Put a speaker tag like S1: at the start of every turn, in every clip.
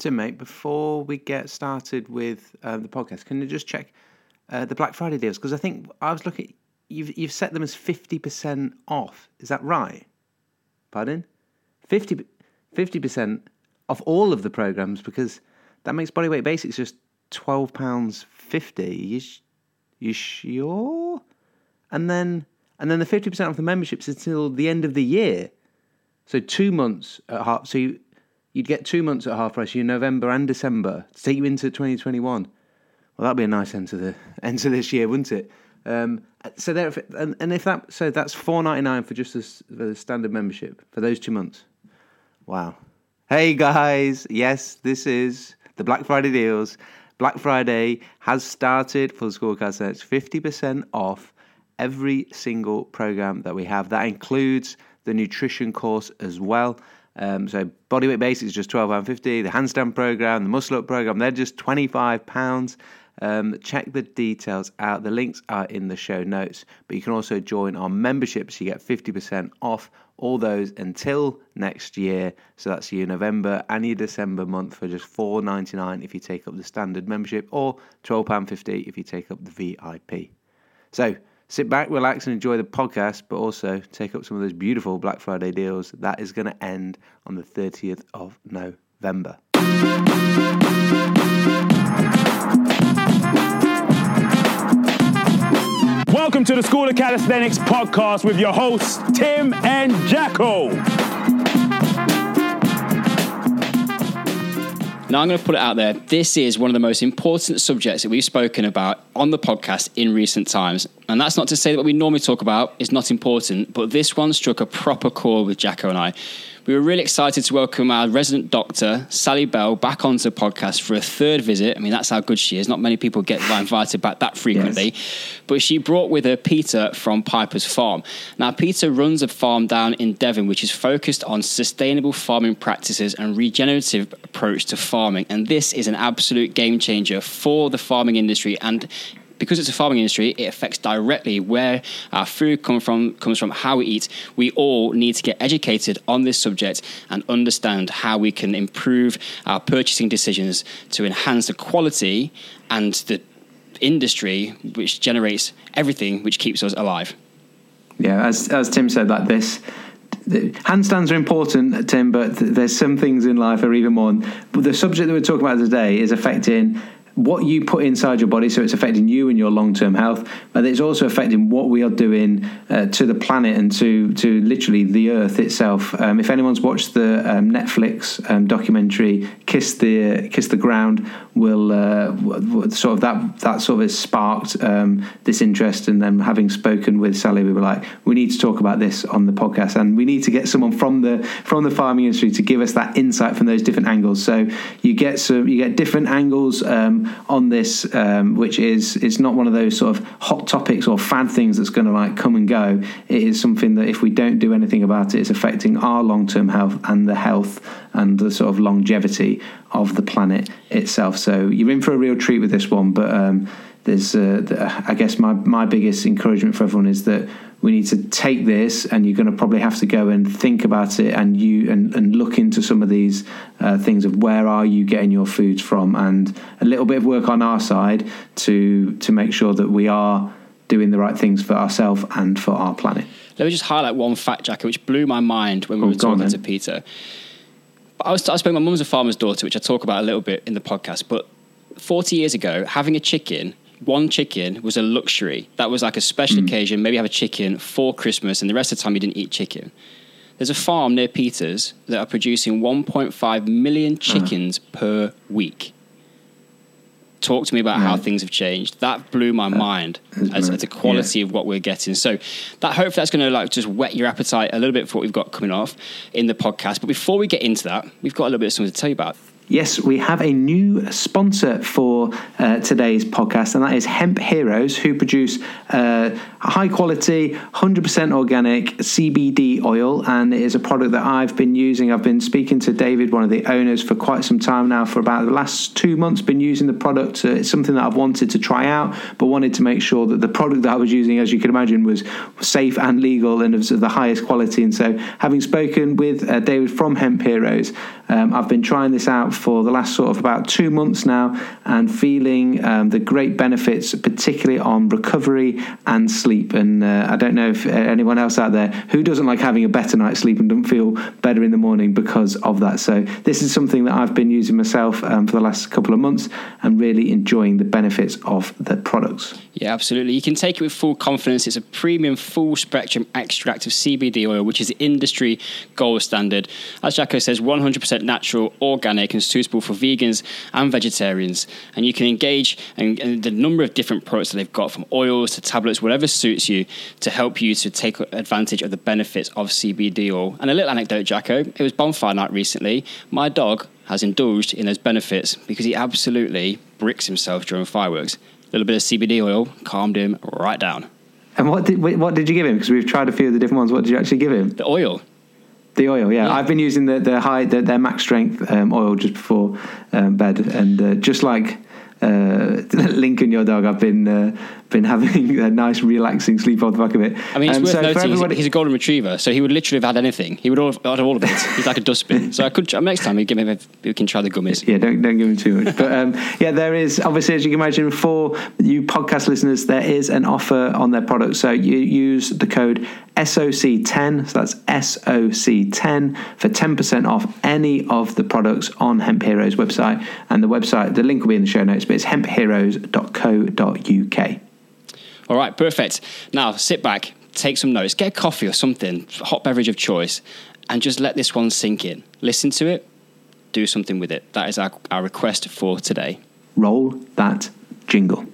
S1: Tim, mate, before we get started with uh, the podcast, can you just check uh, the Black Friday deals? Because I think I was looking, you've you've set them as fifty percent off. Is that right? Pardon? 50 percent off all of the programs because that makes Bodyweight Basics just twelve pounds fifty. You sh- you sure? And then and then the fifty percent off the memberships until the end of the year. So two months at half. So you, you'd get two months at half price. You November and December to take you into twenty twenty one. Well, that'd be a nice end to the end to this year, wouldn't it? Um, so there, and, and if that, so that's four ninety nine for just the, for the standard membership for those two months. Wow. Hey guys, yes, this is the Black Friday deals. Black Friday has started for the Scorecast. It's fifty percent off every single program that we have. That includes the nutrition course as well. Um, so bodyweight basics is just twelve pound fifty. The handstand program, the muscle up program, they're just twenty five pounds. Um, check the details out. The links are in the show notes. But you can also join our memberships. You get fifty percent off all those until next year. So that's your November and your December month for just four ninety nine if you take up the standard membership, or twelve pound fifty if you take up the VIP. So sit back, relax, and enjoy the podcast, but also take up some of those beautiful Black Friday deals. That is going to end on the 30th of November.
S2: Welcome to the School of Calisthenics podcast with your hosts, Tim and Jacko.
S3: Now, I'm going to put it out there. This is one of the most important subjects that we've spoken about on the podcast in recent times. And that's not to say that what we normally talk about is not important, but this one struck a proper chord with Jacko and I. We were really excited to welcome our resident doctor, Sally Bell, back onto the podcast for a third visit. I mean, that's how good she is. Not many people get invited back that frequently. Yes. But she brought with her Peter from Piper's Farm. Now, Peter runs a farm down in Devon, which is focused on sustainable farming practices and regenerative approach to farming. And this is an absolute game changer for the farming industry and because it's a farming industry, it affects directly where our food come from, comes from, how we eat. We all need to get educated on this subject and understand how we can improve our purchasing decisions to enhance the quality and the industry which generates everything which keeps us alive.
S1: Yeah, as as Tim said, like this handstands are important, Tim, but there's some things in life are even more. But the subject that we're talking about today is affecting what you put inside your body, so it's affecting you and your long term health, but it's also affecting what we are doing uh, to the planet and to to literally the Earth itself. Um, if anyone's watched the um, Netflix um, documentary "Kiss the Kiss the Ground," will uh, sort of that that sort of has sparked um, this interest. And then having spoken with Sally, we were like, we need to talk about this on the podcast, and we need to get someone from the from the farming industry to give us that insight from those different angles. So you get some you get different angles um, on this, um, which is it's not one of those sort of hot topics or fad things that's going to like come and go. It is something that if we don't do anything about it, it's affecting our long term health and the health and the sort of longevity of the planet itself. So you're in for a real treat with this one, but. Um, there's, uh, I guess, my my biggest encouragement for everyone is that we need to take this and you're going to probably have to go and think about it and you and, and look into some of these uh, things of where are you getting your foods from and a little bit of work on our side to to make sure that we are doing the right things for ourselves and for our planet.
S3: Let me just highlight one fact Jacko which blew my mind when we oh, were talking on, to peter. I was I spoke my mum's a farmer's daughter which I talk about a little bit in the podcast but 40 years ago having a chicken one chicken was a luxury. That was like a special mm. occasion. Maybe have a chicken for Christmas, and the rest of the time you didn't eat chicken. There's a farm near Peters that are producing 1.5 million chickens uh. per week. Talk to me about how things have changed. That blew my uh, mind as, as, the quality yeah. of what we're getting. So that hopefully that's going to like just whet your appetite a little bit for what we've got coming off in the podcast. But before we get into that, we've got a little bit of something to tell you about.
S1: Yes, we have a new sponsor for uh, today's podcast, and that is Hemp Heroes, who produce uh, high quality, 100% organic CBD oil, and it is a product that I've been using. I've been speaking to David, one of the owners, for quite some time now. For about the last two months, been using the product. It's something that I've wanted to try out, but wanted to make sure that the product that I was using, as you can imagine, was safe and legal and of the highest quality. And so, having spoken with uh, David from Hemp Heroes, um, I've been trying this out for the last sort of about two months now and feeling um, the great benefits, particularly on recovery and sleep. And uh, I don't know if uh, anyone else out there who doesn't like having a better night's sleep and doesn't feel better in the morning because of that. So, this is something that I've been using myself um, for the last couple of months and really enjoying the benefits of the products.
S3: Yeah, absolutely. You can take it with full confidence. It's a premium full spectrum extract of CBD oil, which is industry gold standard. As Jacko says, 100% natural, organic, and suitable for vegans and vegetarians. And you can engage in, in the number of different products that they've got from oils to tablets, whatever suits you, to help you to take advantage of the benefits of CBD oil. And a little anecdote, Jacko, it was bonfire night recently. My dog has indulged in those benefits because he absolutely bricks himself during fireworks. A little bit of CBD oil calmed him right down.
S1: And what did what did you give him? Because we've tried a few of the different ones. What did you actually give him?
S3: The oil.
S1: The oil, yeah.
S3: Yeah.
S1: I've been using the the high the, their max strength um, oil just before um, bed, and uh, just like uh, Lincoln, your dog, I've been uh, been having a nice relaxing sleep off the back of it.
S3: I mean, it's
S1: Um,
S3: worth
S1: so for
S3: noting he's,
S1: everybody-
S3: he's a golden retriever, so he would literally have had anything. He would all have had all of it. He's like a dustbin. So I could next time we give him a, we can try the gummies.
S1: Yeah, don't don't give him too much. But um, yeah, there is obviously, as you can imagine, for you podcast listeners, there is an offer on their product. So you use the code SOC10, so that's SOC10 for 10% off any of the products on Hemp Heroes website. And the website, the link will be in the show notes, but it's hempheroes.co.uk.
S3: All right, perfect. Now sit back, take some notes, get a coffee or something, hot beverage of choice, and just let this one sink in. Listen to it, do something with it. That is our, our request for today.
S1: Roll that jingle.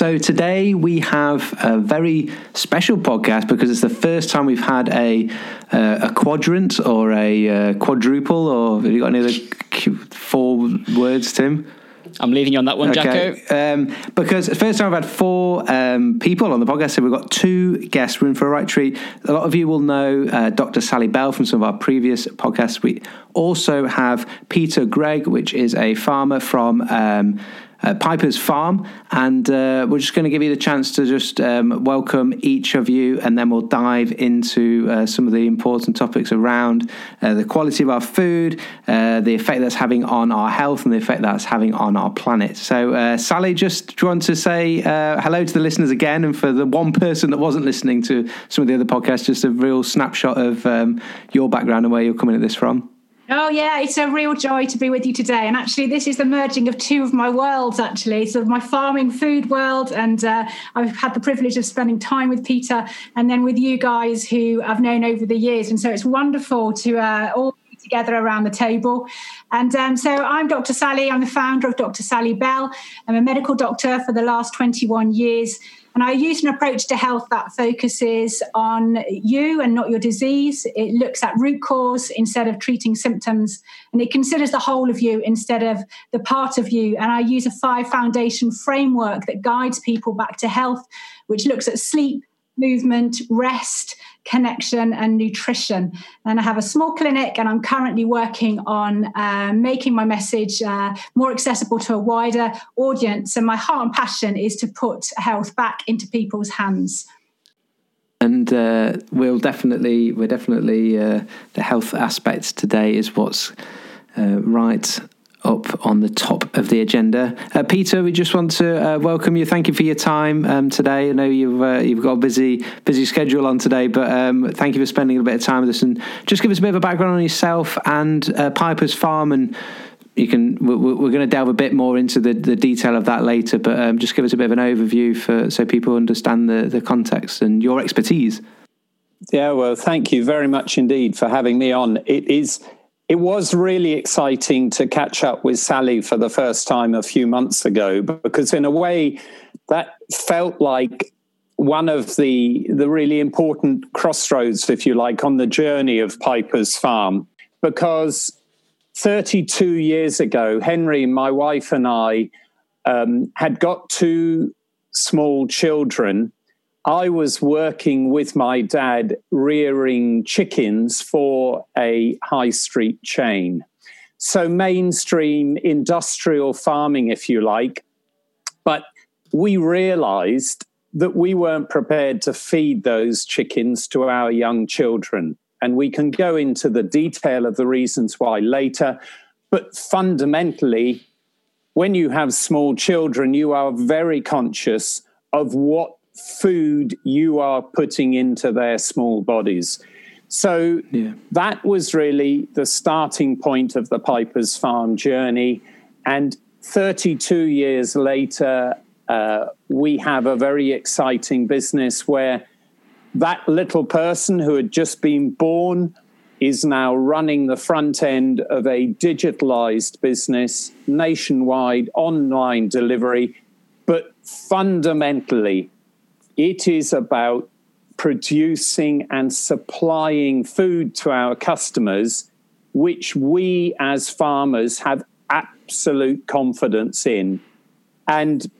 S1: So today we have a very special podcast because it's the first time we've had a uh, a quadrant or a uh, quadruple or have you got any other four words, Tim?
S3: I'm leaving you on that one, Jacko.
S1: Um, because first time I've had four um, people on the podcast, so we've got two guests. We're for a right treat. A lot of you will know uh, Dr. Sally Bell from some of our previous podcasts. We also have Peter Greig, which is a farmer from. Um, uh, Piper's Farm, and uh, we're just going to give you the chance to just um, welcome each of you, and then we'll dive into uh, some of the important topics around uh, the quality of our food, uh, the effect that's having on our health, and the effect that's having on our planet. So, uh, Sally, just do you want to say hello to the listeners again, and for the one person that wasn't listening to some of the other podcasts, just a real snapshot of um, your background and where you're coming at this from.
S4: Oh yeah, it's a real joy to be with you today. And actually, this is the merging of two of my worlds. Actually, so my farming food world, and uh, I've had the privilege of spending time with Peter, and then with you guys who I've known over the years. And so it's wonderful to uh, all be together around the table. And um, so I'm Dr. Sally. I'm the founder of Dr. Sally Bell. I'm a medical doctor for the last 21 years. And I use an approach to health that focuses on you and not your disease. It looks at root cause instead of treating symptoms, and it considers the whole of you instead of the part of you. And I use a five foundation framework that guides people back to health, which looks at sleep, movement, rest, connection, and nutrition. And I have a small clinic, and I'm currently working on uh, making my message uh, more accessible to a wider audience. And my heart and passion is to put health back into people's hands.
S1: and uh, we'll definitely we're definitely uh, the health aspect today is what's uh, right up on the top of the agenda. Uh, Peter, we just want to uh, welcome you. Thank you for your time um, today. I know you've uh, you've got a busy busy schedule on today, but um, thank you for spending a bit of time with us and just give us a bit of a background on yourself and uh, Piper's Farm and. You can. We're, we're going to delve a bit more into the, the detail of that later, but um, just give us a bit of an overview for so people understand the, the context and your expertise.
S5: Yeah, well, thank you very much indeed for having me on. It is it was really exciting to catch up with Sally for the first time a few months ago because in a way that felt like one of the the really important crossroads, if you like, on the journey of Piper's Farm, because 32 years ago, Henri, my wife, and I um, had got two small children. I was working with my dad rearing chickens for a high street chain. So, mainstream industrial farming, if you like. But we realized that we weren't prepared to feed those chickens to our young children. And we can go into the detail of the reasons why later. But fundamentally, when you have small children, you are very conscious of what food you are putting into their small bodies. So yeah. that was really the starting point of the Piper's Farm journey. And 32 years later, uh, we have a very exciting business where that little person who had just been born is now running the front end of a digitalized business, nationwide online delivery. But fundamentally, it is about producing and supplying food to our customers, which we as farmers have absolute confidence in. And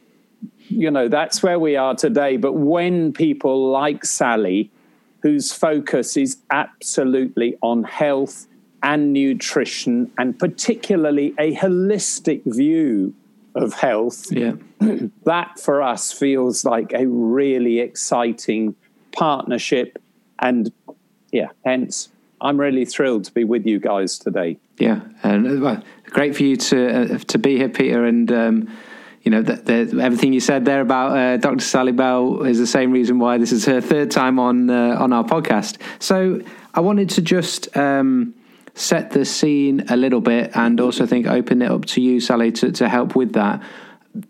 S5: you know, that's where we are today. But when people like Sally, whose focus is absolutely on health and nutrition, and particularly a holistic view of health,
S1: yeah.
S5: that for us feels like a really exciting partnership. And yeah, hence, I'm really thrilled to be with you guys today.
S1: Yeah, and well, great for you to uh, to be here, Peter, and. Um, you know, the, the, everything you said there about uh, Dr. Sally Bell is the same reason why this is her third time on uh, on our podcast. So I wanted to just um, set the scene a little bit, and also think open it up to you, Sally, to, to help with that.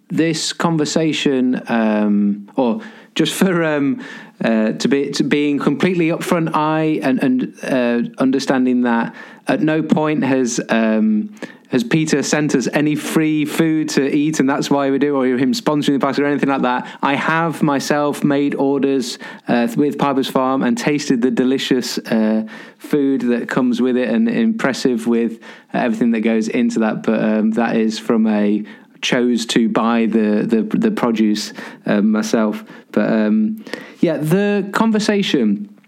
S1: This conversation, um, or just for um, uh, to be to being completely upfront, I and and uh, understanding that at no point has um, has Peter sent us any free food to eat, and that's why we do, or him sponsoring the podcast or anything like that. I have myself made orders uh, with Piper's Farm and tasted the delicious uh, food that comes with it, and impressive with everything that goes into that. But um, that is from a chose to buy the the, the produce uh, myself. But um, yeah, the conversation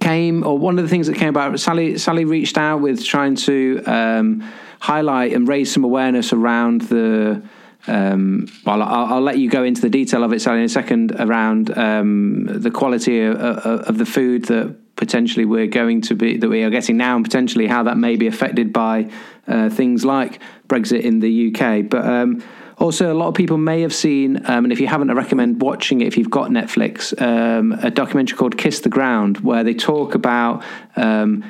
S1: came, or one of the things that came about, Sally Sally reached out with trying to. Um, highlight and raise some awareness around the. Um, well, I'll, I'll, let you go into the detail of it, Sally, in a second around um, the quality of, of, the food that potentially we're going to be that we are getting now, and potentially how that may be affected by uh, things like Brexit in the UK. But um, also, a lot of people may have seen, um, and if you haven't, I recommend watching it if you've got Netflix, um, a documentary called Kiss the Ground, where they talk about um,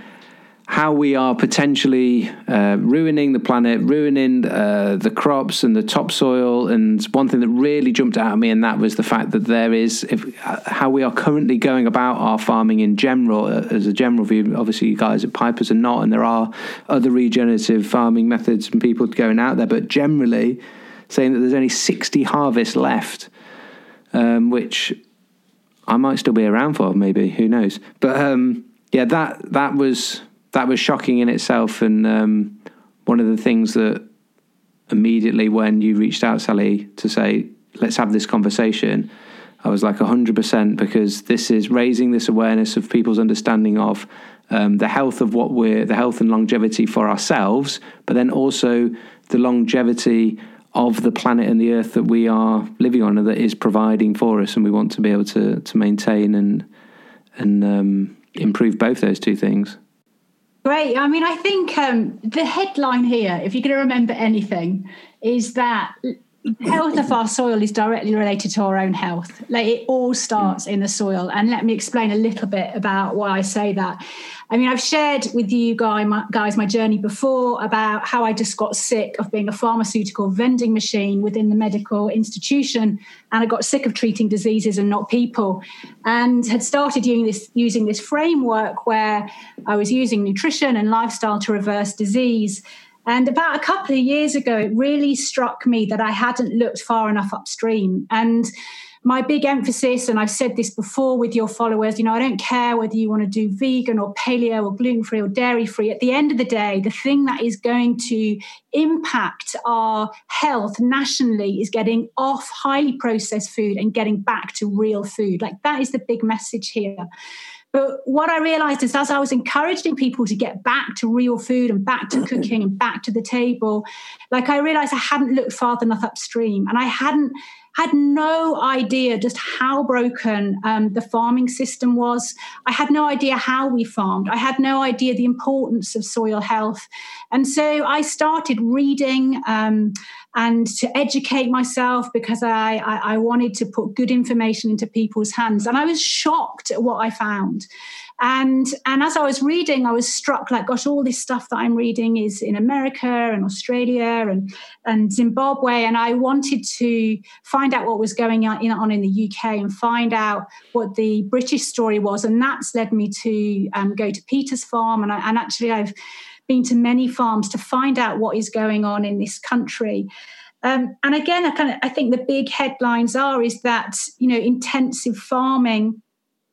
S1: how we are potentially uh, ruining the planet, ruining uh, the crops and the topsoil. And one thing that really jumped out at me, and that was the fact that there is if, uh, how we are currently going about our farming in general, uh, as a general view. Obviously, you guys at Pipers are not, and there are other regenerative farming methods and people going out there, but generally saying that there's only 60 harvests left, um, which I might still be around for, maybe, who knows. But um, yeah, that that was that was shocking in itself. And um, one of the things that immediately when you reached out, Sally, to say, let's have this conversation, I was like 100% because this is raising this awareness of people's understanding of um, the health of what we're, the health and longevity for ourselves, but then also the longevity of the planet and the earth that we are living on and that is providing for us. And we want to be able to, to maintain and, and um, improve both those two things.
S4: Great. I mean, I think um, the headline here, if you're going to remember anything, is that health of our soil is directly related to our own health. Like it all starts in the soil. And let me explain a little bit about why I say that. I mean, I've shared with you guys my, journey before about how I just got sick of being a pharmaceutical vending machine within the medical institution, and I got sick of treating diseases and not people, and had started using this using this framework where I was using nutrition and lifestyle to reverse disease. And about a couple of years ago, it really struck me that I hadn't looked far enough upstream. And my big emphasis, and I've said this before with your followers, you know, I don't care whether you want to do vegan or paleo or gluten free or dairy free. At the end of the day, the thing that is going to impact our health nationally is getting off highly processed food and getting back to real food. Like that is the big message here. But what I realized is as I was encouraging people to get back to real food and back to cooking and back to the table, like I realized I hadn't looked far enough upstream and I hadn't had no idea just how broken um, the farming system was. I had no idea how we farmed. I had no idea the importance of soil health. And so I started reading um, and to educate myself because I, I, I wanted to put good information into people's hands. And I was shocked at what I found. And and as I was reading, I was struck like, gosh, all this stuff that I'm reading is in America and Australia and and Zimbabwe, and I wanted to find out what was going on in, the UK and find out what the British story was, and that's led me to um, go to Peter's farm, and I, and actually I've been to many farms to find out what is going on in this country. Um, and again, I kind of I think the big headlines are is that you know intensive farming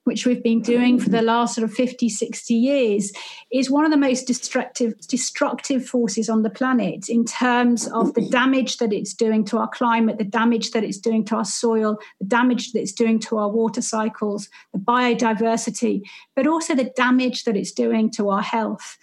S4: which we've been doing for the last sort of 50, 60 years, is one of the most destructive, destructive forces on the planet in terms of the damage that it's doing to our climate, the damage that it's doing to our soil, the damage that it's doing to our water cycles, the biodiversity, but also the damage that it's doing to our health.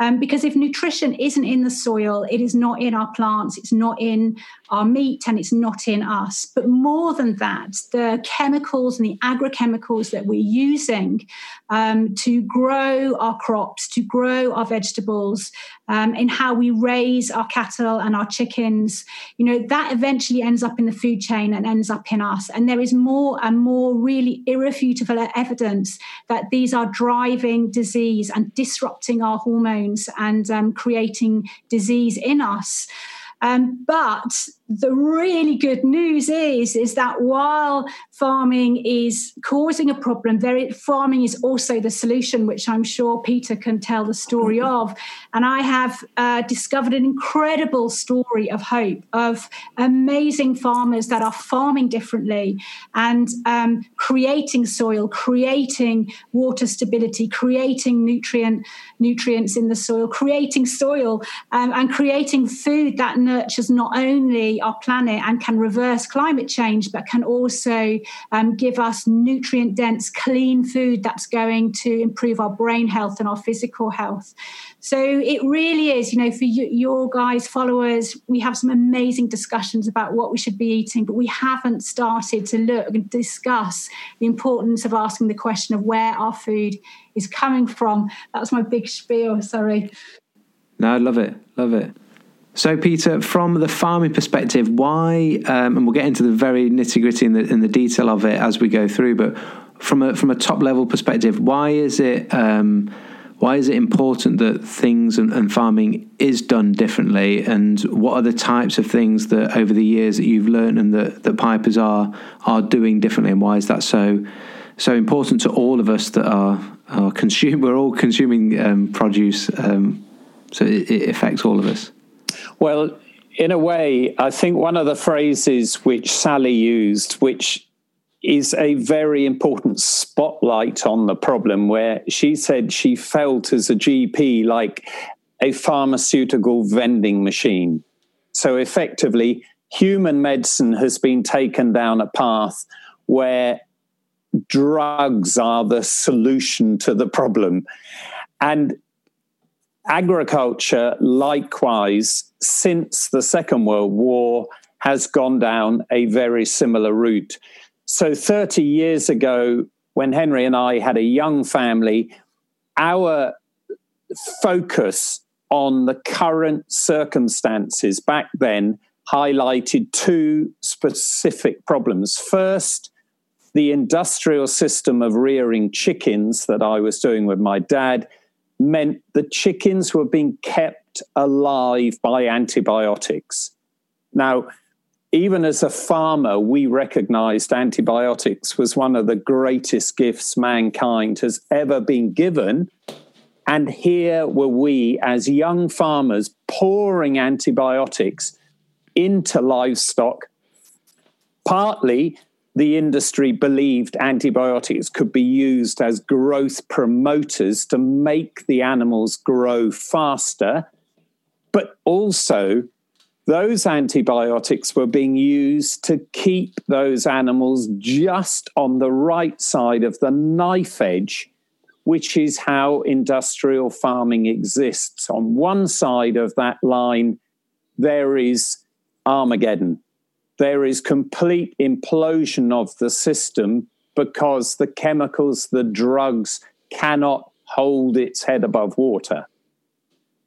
S4: Um, because if nutrition isn't in the soil, it is not in our plants, it's not in our meat, and it's not in us. But more than that, the chemicals and the agrochemicals that we're using um, to grow our crops, to grow our vegetables, um, in how we raise our cattle and our chickens, you know, that eventually ends up in the food chain and ends up in us. And there is more and more really irrefutable evidence that these are driving disease and disrupting our hormones and um, creating disease in us. Um, but the really good news is is that while farming is causing a problem very farming is also the solution which i'm sure peter can tell the story mm-hmm. of and i have uh, discovered an incredible story of hope of amazing farmers that are farming differently and um, creating soil creating water stability creating nutrient nutrients in the soil creating soil um, and creating food that nurtures not only our planet and can reverse climate change, but can also um, give us nutrient dense, clean food that's going to improve our brain health and our physical health. So it really is, you know, for you, your guys, followers, we have some amazing discussions about what we should be eating, but we haven't started to look and discuss the importance of asking the question of where our food is coming from. That's my big spiel. Sorry.
S1: No, I love it. Love it. So, Peter, from the farming perspective, why? Um, and we'll get into the very nitty gritty and the, the detail of it as we go through. But from a from a top level perspective, why is it um, why is it important that things and, and, farming is done differently? And what are the types of things that over the years that you've learned and that that pipers are are doing differently? And why is that so so important to all of us that are are consume? We're all consuming um, produce, um, so it, it affects all of us.
S5: Well, in a way, I think one of the phrases which Sally used, which is a very important spotlight on the problem, where she said she felt as a GP like a pharmaceutical vending machine. So effectively, human medicine has been taken down a path where drugs are the solution to the problem. And agriculture, likewise, since the Second World War, has gone down a very similar route. So, 30 years ago, when Henri and I had a young family, our focus on the current circumstances back then highlighted two specific problems. First, the industrial system of rearing chickens that I was doing with my dad meant the chickens were being kept alive by antibiotics. Now, even as a farmer, we recognized antibiotics was one of the greatest gifts mankind has ever been given. And here were we, as young farmers, pouring antibiotics into livestock, partly the industry believed antibiotics could be used as growth promoters to make the animals grow faster, but also those antibiotics were being used to keep those animals just on the right side of the knife edge, which is how industrial farming exists. On one side of that line, there is Armageddon. There is complete implosion of the system because the chemicals, the drugs cannot hold its head above water.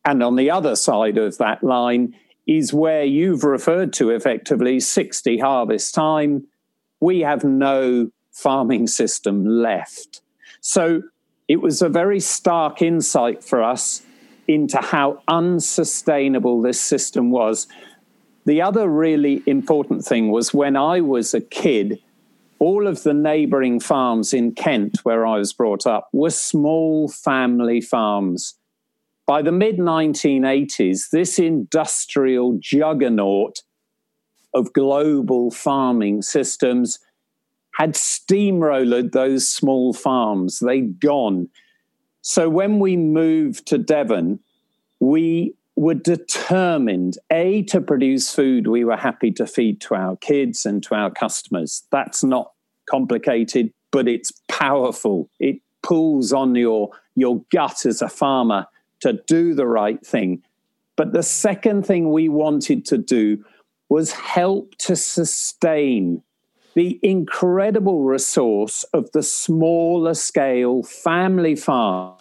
S5: And on the other side of that line is where you've referred to effectively 60 harvest time. We have no farming system left. So it was a very stark insight for us into how unsustainable this system was. The other really important thing was when I was a kid, all of the neighboring farms in Kent, where I was brought up, were small family farms by the mid 1980s, this industrial juggernaut of global farming systems had steamrolled those small farms. They'd gone. So when we moved to Devon, we were determined, A, to produce food we were happy to feed to our kids and to our customers. That's not complicated, but it's powerful. It pulls on your, your gut as a farmer to do the right thing. But the second thing we wanted to do was help to sustain the incredible resource of the smaller scale family farms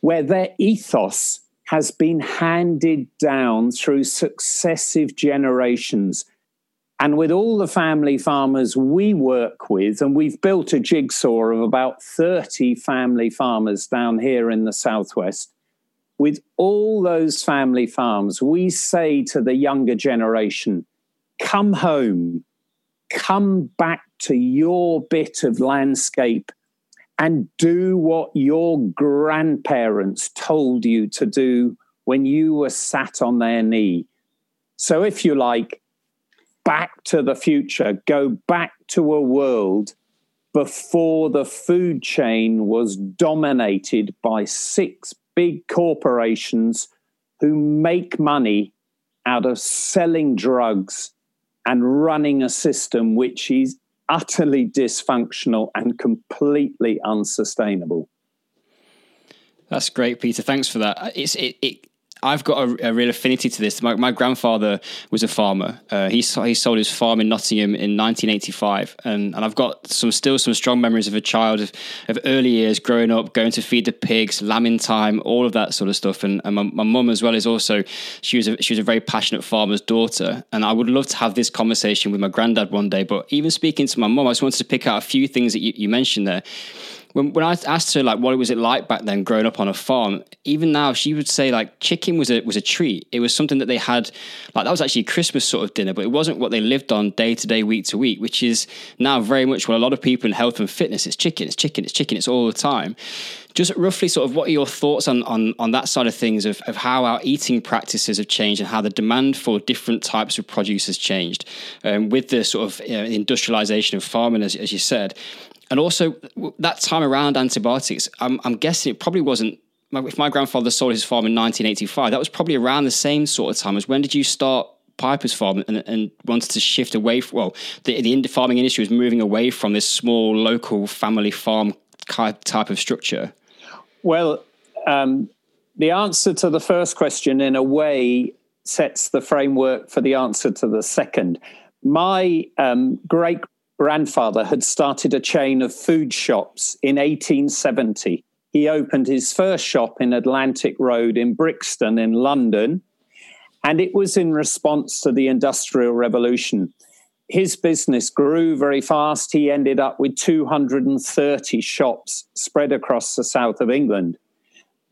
S5: where their ethos has been handed down through successive generations. And with all the family farmers we work with, and we've built a jigsaw of about 30 family farmers down here in the Southwest, with all those family farms, we say to the younger generation, come home, come back to your bit of landscape and do what your grandparents told you to do when you were sat on their knee. So, if you like, back to the future, go back to a world before the food chain was dominated by six big corporations who make money out of selling drugs and running a system which is utterly dysfunctional and completely unsustainable.
S3: That's great, Peter. Thanks for that. It's it, it I've got a, a, real affinity to this. My, my grandfather was a farmer. Uh, he he sold his farm in Nottingham in 1985, and, and I've got some still some strong memories of a child of, of early years growing up, going to feed the pigs, lambing time, all of that sort of stuff. And, and my, mum as well is also she was a, she was a very passionate farmer's daughter, and I would love to have this conversation with my granddad one day. But even speaking to my mum, I just wanted to pick out a few things that you, you mentioned there when, when I asked her like what was it like back then growing up on a farm, even now she would say like chicken was a was a treat. It was something that they had like that was actually a Christmas sort of dinner, but it wasn't what they lived on day to day, week to week, which is now very much what a lot of people in health and fitness. It's chicken, it's chicken, it's chicken, it's all the time. Just roughly, sort of, what are your thoughts on on, on that side of things of, of how our eating practices have changed and how the demand for different types of produce has changed um, with the sort of you know, industrialization of farming, as, as you said and also that time around antibiotics, I'm, I'm guessing it probably wasn't. If my grandfather sold his farm in 1985, that was probably around the same sort of time as when did you start Piper's farm and, and wanted to shift away from, well, the, the farming industry was moving away from this small local family farm type of structure?
S5: Well, um, the answer to the first question, in a way, sets the framework for the answer to the second. My um, great grandfather had started a chain of food shops in 1870. He opened his first shop in Atlantic Road in Brixton in London, and it was in response to the Industrial Revolution. His business grew very fast. He ended up with 230 shops spread across the south of England.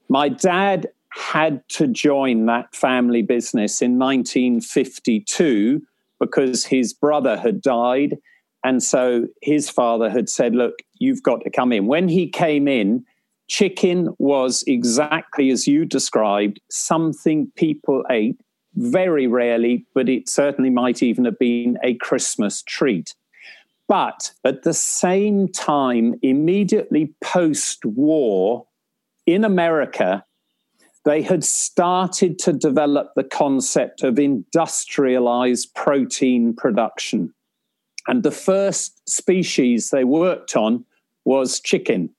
S5: My dad had to join that family business in 1952 because his brother had died and so his father had said, Look, you've got to come in. When he came in, chicken was exactly as you described something people ate very rarely, but it certainly might even have been a Christmas treat. But at the same time, immediately post war in America, they had started to develop the concept of industrialized protein production. And the first species they worked on was chicken.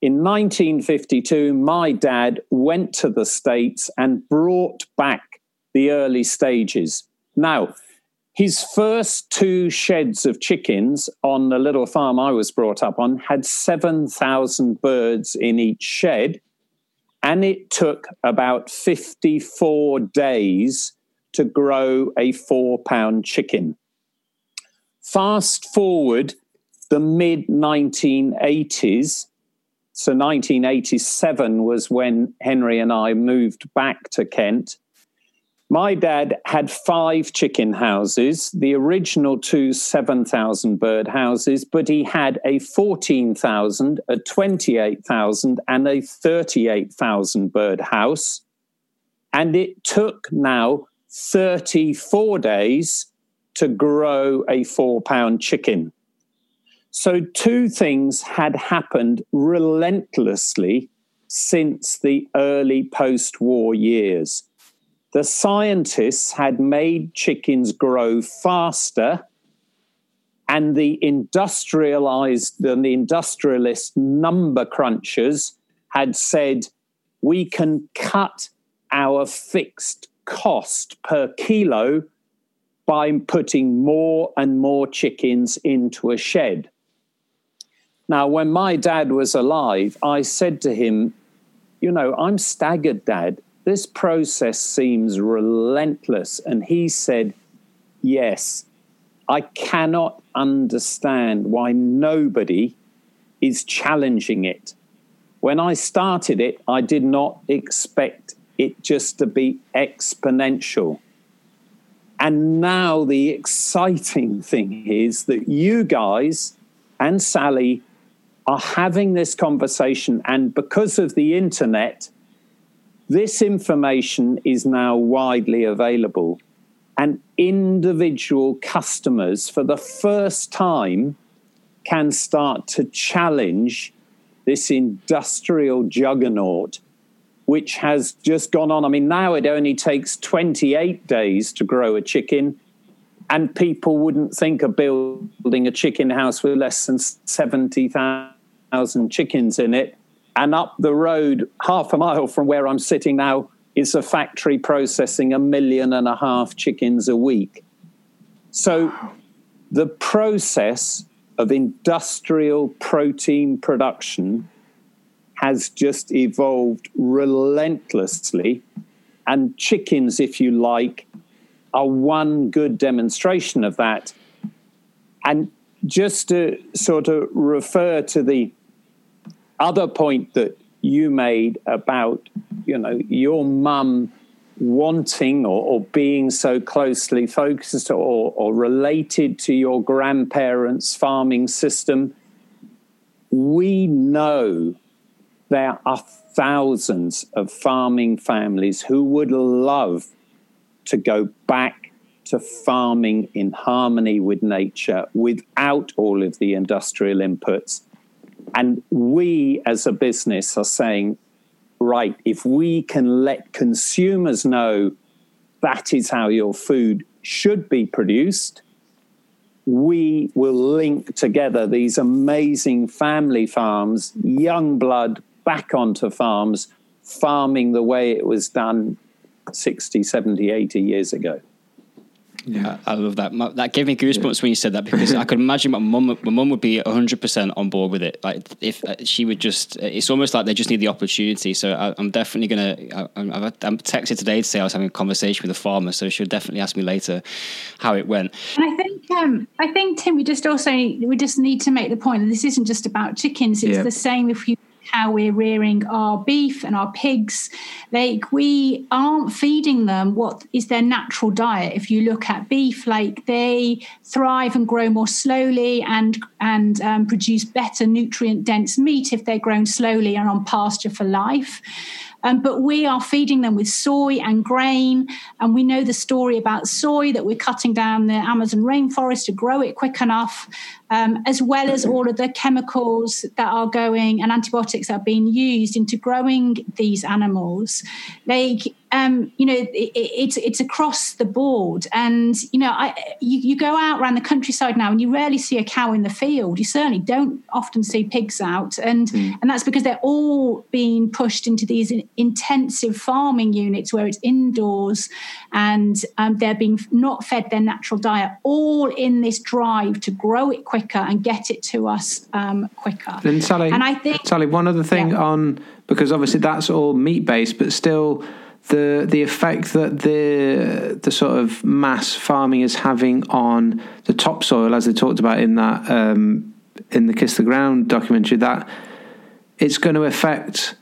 S5: In 1952, my dad went to the States and brought back the early stages. Now, his first two sheds of chickens on the little farm I was brought up on had 7,000 birds in each shed. And it took about 54 days to grow a four pound chicken. Fast forward the mid 1980s. So 1987 was when Henri and I moved back to Kent. My dad had five chicken houses, the original two 7,000 bird houses, but he had a 14,000, a 28,000, and a 38,000 bird house. And it took now 34 days to grow a four pound chicken. So, two things had happened relentlessly since the early post war years the scientists had made chickens grow faster and the industrialized and the industrialist number crunchers had said we can cut our fixed cost per kilo by putting more and more chickens into a shed. Now, when my dad was alive, I said to him, You know, I'm staggered, Dad. This process seems relentless. And he said, Yes, I cannot understand why nobody is challenging it. When I started it, I did not expect it just to be exponential. And now the exciting thing is that you guys and Sally are having this conversation. And because of the internet, this information is now widely available, and individual customers, for the first time, can start to challenge this industrial juggernaut, which has just gone on. I mean, now it only takes 28 days to grow a chicken, and people wouldn't think of building a chicken house with less than 70,000 chickens in it and up the road, half a mile from where I'm sitting now, is a factory processing a million and a half chickens a week. So the process of industrial protein production has just evolved relentlessly. And chickens, if you like, are one good demonstration of that. And just to sort of refer to the other point that you made about you know your mum wanting or, or, being so closely focused or, or related to your grandparents' farming system, we know there are thousands of farming families who would love to go back to farming in harmony with nature without all of the industrial inputs. And we as a business are saying, right, if we can let consumers know that is how your food should be produced, we will link together these amazing family farms, young blood back onto farms, farming the way it was done 60, 70, 80 years ago.
S3: Yeah, I love that. My, that gave me goosebumps yeah. when you said that because I could imagine my mum. My mum would be hundred percent on board with it. Like if uh, she would just, uh, it's almost like they just need the opportunity. So I, am definitely gonna. I, am I'm texted today to say I was having a conversation with a farmer, so she'll definitely ask me later how it went.
S4: And I think, um, I think Tim, we just also we just need to make the point that this isn't just about chickens. It's yeah. the same if you how we're rearing our beef and our pigs. Like we aren't feeding them what is their natural diet. If you look at beef, like they thrive and grow more slowly and and um, produce better nutrient dense meat if they're grown slowly and on pasture for life. Um, but we are feeding them with soy and grain. And we know the story about soy that we're cutting down the Amazon rainforest to grow it quick enough um, as well as all of the chemicals that are going and antibiotics that are being used into growing these animals. Like, um, you know, it, it's it's across the board, and you know, I you, you, go out around the countryside now, and you rarely see a cow in the field. You certainly don't often see pigs out, and mm. and that's because they're all being pushed into these intensive farming units where it's indoors, and um, they're being not fed their natural diet, all in this drive to grow it quicker and get it to us um, quicker.
S1: And Sally,
S4: and I think
S1: Sally, one other thing yeah. on because obviously that's all meat based, but still the the effect that the the sort of mass farming is having on the topsoil, as they talked about in that um, in the Kiss the Ground documentary, that it's going to affect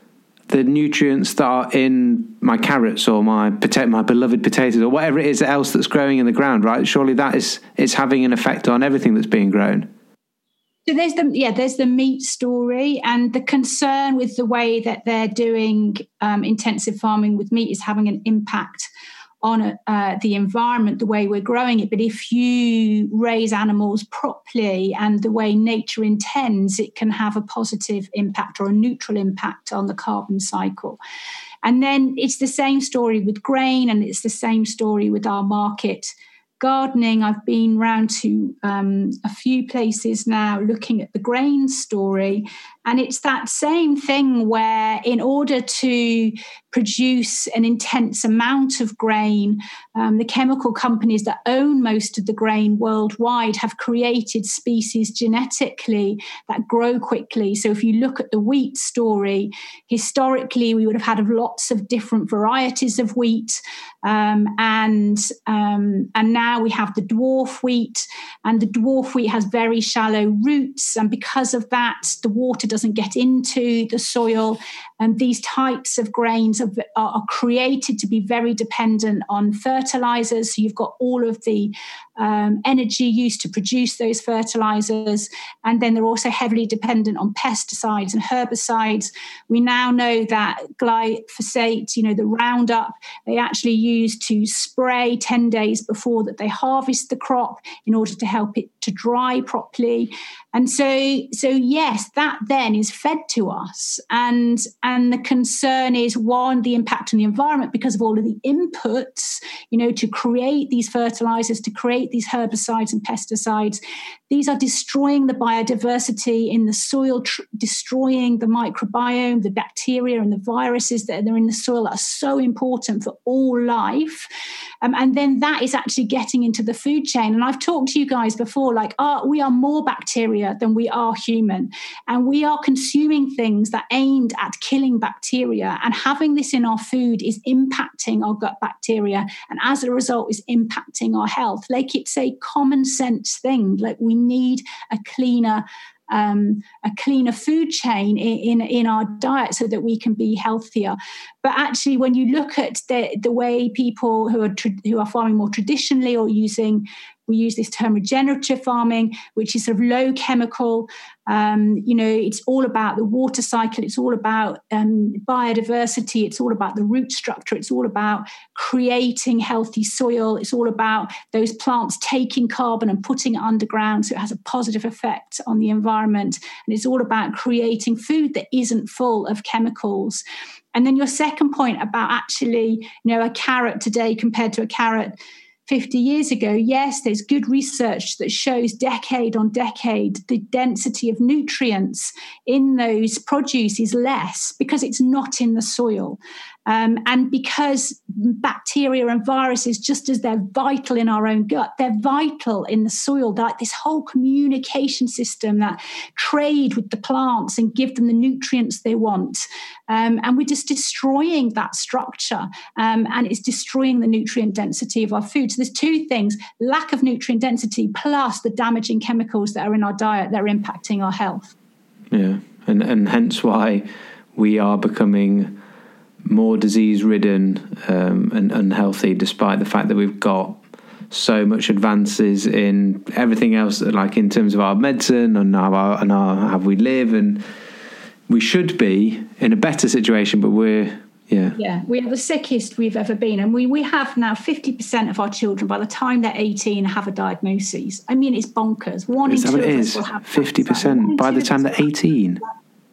S1: the nutrients that are in my carrots or my potato, my beloved potatoes or whatever it is else that's growing in the ground, right? Surely that is it's having an effect on everything that's being grown.
S4: So there's the yeah there's the meat story and the concern with the way that they're doing um, intensive farming with meat is having an impact on uh, the environment, the way we're growing it. But if you raise animals properly and the way nature intends, it can have a positive impact or a neutral impact on the carbon cycle. And then it's the same story with grain, and it's the same story with our market gardening. I've been round to um, a few places now looking at the grain story, and it's that same thing where, in order to produce an intense amount of grain, um, the chemical companies that own most of the grain worldwide have created species genetically that grow quickly. So, if you look at the wheat story, historically we would have had lots of different varieties of wheat, um, and um, and now we have the dwarf wheat, and the dwarf wheat has very shallow roots, and because of that, the water doesn't get into the soil. And these types of grains are, are created to be very dependent on fertilizers. So you've got all of the um, energy used to produce those fertilizers. And then they're also heavily dependent on pesticides and herbicides. We now know that glyphosate, you know, the Roundup, they actually use to spray 10 days before that they harvest the crop in order to help it to dry properly. And so, so yes, that then is fed to us. And, and the concern is one, the impact on the environment because of all of the inputs, you know, to create these fertilizers, to create these herbicides and pesticides. These are destroying the biodiversity in the soil, tr- destroying the microbiome, the bacteria and the viruses that are in the soil are so important for all life. Um, and then that is actually getting into the food chain. And I've talked to you guys before, like, oh, we are more bacteria than we are human. And we are consuming things that aimed at killing bacteria. And having this in our food is impacting our gut bacteria. And as a result, is impacting our health. Like it's a common sense thing. Like we need a cleaner um, a cleaner food chain in, in, in our diet so that we can be healthier. But actually, when you look at the, the way people who are who are farming more traditionally or using we use this term regenerative farming, which is sort of low chemical. Um, you know, it's all about the water cycle. It's all about um, biodiversity. It's all about the root structure. It's all about creating healthy soil. It's all about those plants taking carbon and putting it underground so it has a positive effect on the environment. And it's all about creating food that isn't full of chemicals. And then your second point about actually, you know, a carrot today compared to a carrot 50 years ago, yes, there's good research that shows decade on decade the density of nutrients in those produce is less because it's not in the soil. Um, and because bacteria and viruses, just as they're vital in our own gut, they're vital in the soil. Like this whole communication system that trade with the plants and give them the nutrients they want. Um, and we're just destroying that structure um, and it's destroying the nutrient density of our food. So there's two things lack of nutrient density plus the damaging chemicals that are in our diet that are impacting our health.
S1: Yeah. And, and hence why we are becoming more disease ridden um, and unhealthy, despite the fact that we've got so much advances in everything else, like in terms of our medicine and our and our how we live, and we should be in a better situation, but we're Yeah.
S4: Yeah, we are the sickest we've ever been. And we, we have now 50% of our children, by the time they're 18, have a diagnosis. I mean, it's bonkers. One
S1: Is
S4: in two of us will have
S1: Fifty
S4: cancer. One
S1: percent
S4: in
S1: by the time they're eighteen.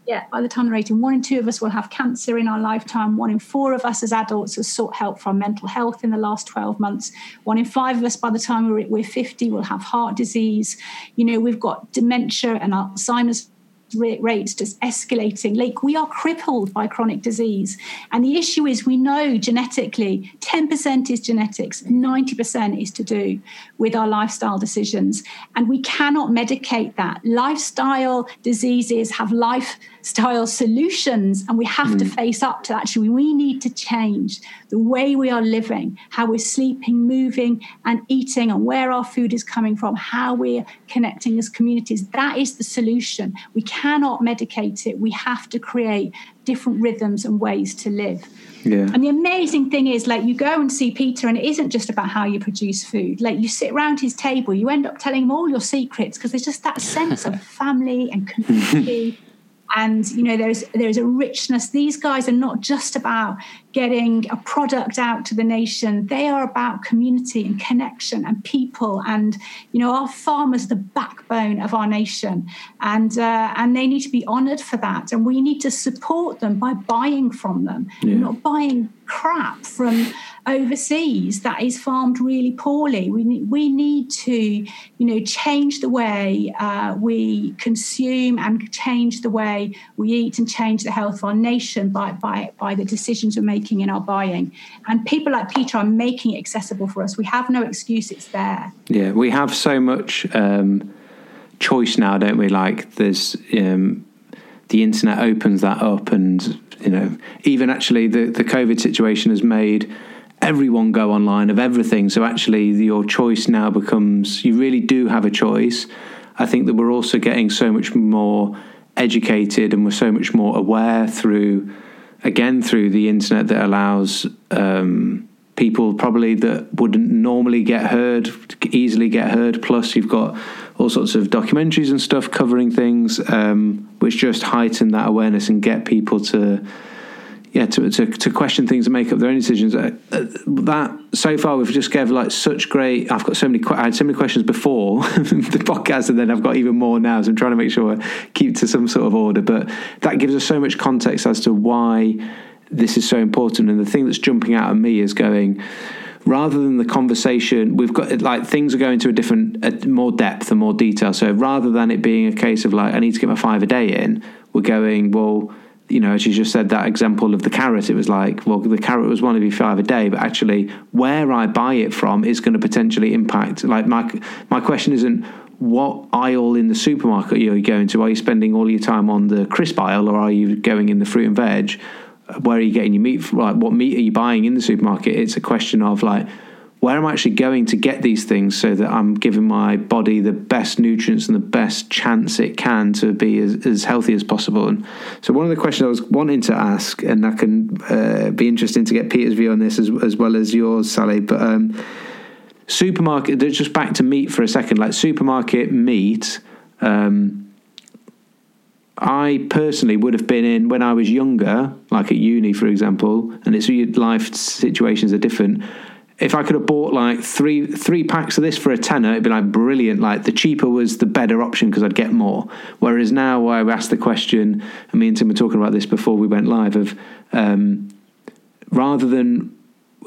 S4: Yeah, by the time they're 18, one in two of us will have cancer in our lifetime. One in four of us as adults has sought help from mental health in the last 12 months. One in five of us by the time we're, we're 50 will have heart disease. You know, we've got dementia and Alzheimer's rates just escalating. Like we are crippled by chronic disease. And the issue is we know genetically 10% is genetics, 90% is to do with our lifestyle decisions. And we cannot medicate that. Lifestyle diseases have lifestyle solutions, and we have to hmm. face up to. Actually, we need to change the way we are living, how we're sleeping, moving, and eating, and where our food is coming from, how we're connecting as communities. That is the solution. We cannot medicate it. We have to create different rhythms and ways to live.
S1: Yeah.
S4: And the amazing thing is, like, you go and see Peter, and it isn't just about how you produce food. Like, you sit around his table, you end up telling him all your secrets because there's just that sense of family and community. And you know there's there's a richness. These guys are not just about getting a product out to the nation. They are about community and connection and people and you know our farmers the backbone of our nation. And uh, and they need to be honored for that. And we need to support them by buying from them not buying crap from overseas that is farmed really poorly. We need, we need to, you know, change the way uh, we consume and change the way we eat and change the health of our nation by, by, by the decisions we're making in our buying. And people like Peter are making it accessible for us. We have no excuse, it's there.
S1: Yeah, we have so much um, choice now, don't we? Like, there's um, the internet opens that up, and you know, even actually the the COVID situation has made everyone go online of everything. So actually, your choice now becomes you really do have a choice. I think that we're also getting so much more educated, and we're so much more aware through, again, through the internet that allows. Um, people probably that wouldn't normally get heard easily get heard plus you've got all sorts of documentaries and stuff covering things um, which just heighten that awareness and get people to yeah to, to, to question things and make up their own decisions uh, uh, that so far we've just gave like such great i've got so many i had so many questions before the podcast and then i've got even more now so i'm trying to make sure i keep to some sort of order but that gives us so much context as to why this is so important. And the thing that's jumping out at me is going, rather than the conversation, we've got like things are going to a different, a more depth and more detail. So rather than it being a case of like, I need to get my five a day in, we're going, well, you know, as you just said, that example of the carrot, it was like, well, the carrot was one of your five a day, but actually, where I buy it from is going to potentially impact. Like, my my question isn't what aisle in the supermarket you're going to. Are you spending all your time on the crisp aisle, or are you going in the fruit and veg? Where are you getting your meat from? Like, what meat are you buying in the supermarket? It's a question of like, where am I actually going to get these things so that I'm giving my body the best nutrients and the best chance it can to be as, as healthy as possible? And so, one of the questions I was wanting to ask, and that can uh, be interesting to get Peter's view on this as, as well as yours, Sally, but um, supermarket, just back to meat for a second, like supermarket meat. Um, I personally would have been in when I was younger, like at uni, for example, and it's life situations are different. If I could have bought like three three packs of this for a tenner, it'd be like brilliant. Like the cheaper was the better option because I'd get more. Whereas now, I asked the question, and me and Tim were talking about this before we went live, of um, rather than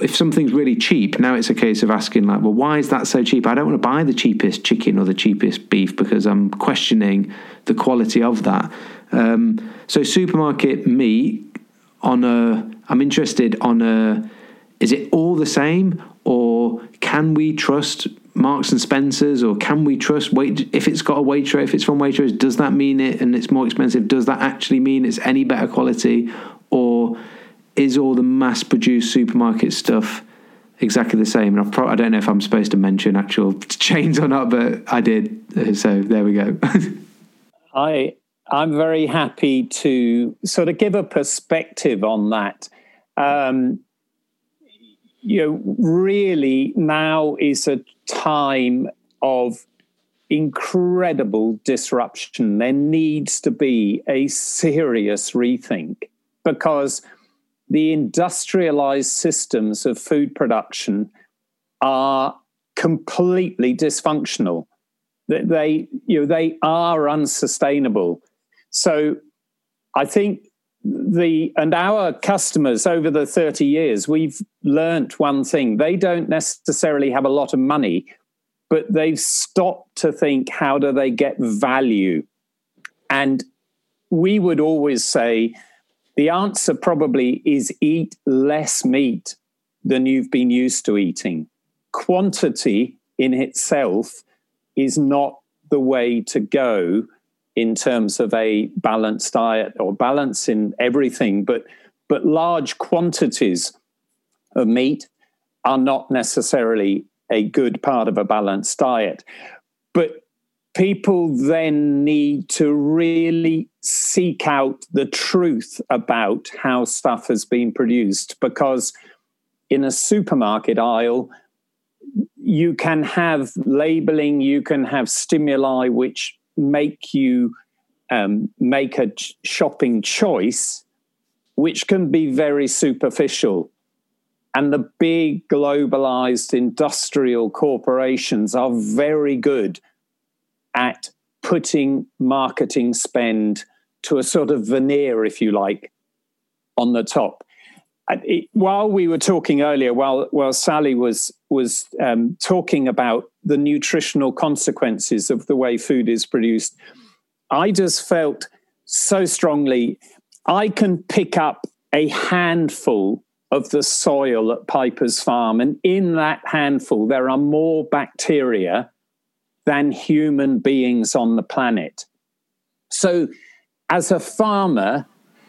S1: if something's really cheap, now it's a case of asking like, well, why is that so cheap? I don't want to buy the cheapest chicken or the cheapest beef because I'm questioning the quality of that. Um, so supermarket meat on a, I'm interested on a, is it all the same or can we trust Marks and Spencers or can we trust wait if it's got a Waitrose, if it's from Waitrose, does that mean it and it's more expensive? Does that actually mean it's any better quality or is all the mass produced supermarket stuff exactly the same? And pro- I don't know if I'm supposed to mention actual chains or not, but I did. So there we go.
S5: I I'm very happy to sort of give a perspective on that. Um, you know, really now is a time of incredible disruption. There needs to be a serious rethink because the industrialized systems of food production are completely dysfunctional. They, you know, they are unsustainable. So I think the and our customers over the 30 years, we've learnt one thing. They don't necessarily have a lot of money, but they've stopped to think how do they get value? And we would always say the answer probably is eat less meat than you've been used to eating. Quantity in itself is not the way to go in terms of a balanced diet or balance in everything, but but large quantities of meat are not necessarily a good part of a balanced diet. But people then need to really seek out the truth about how stuff has been produced because in a supermarket aisle, you can have labeling, you can have stimuli which make you um, make a ch- shopping choice, which can be very superficial. And the big globalized industrial corporations are very good at putting marketing spend to a sort of veneer, if you like, on the top. It, while we were talking earlier, while while Sally was was um, talking about the nutritional consequences of the way food is produced, I just felt so strongly. I can pick up a handful of the soil at Piper's Farm, and in that handful, there are more bacteria than human beings on the planet. So, as a farmer,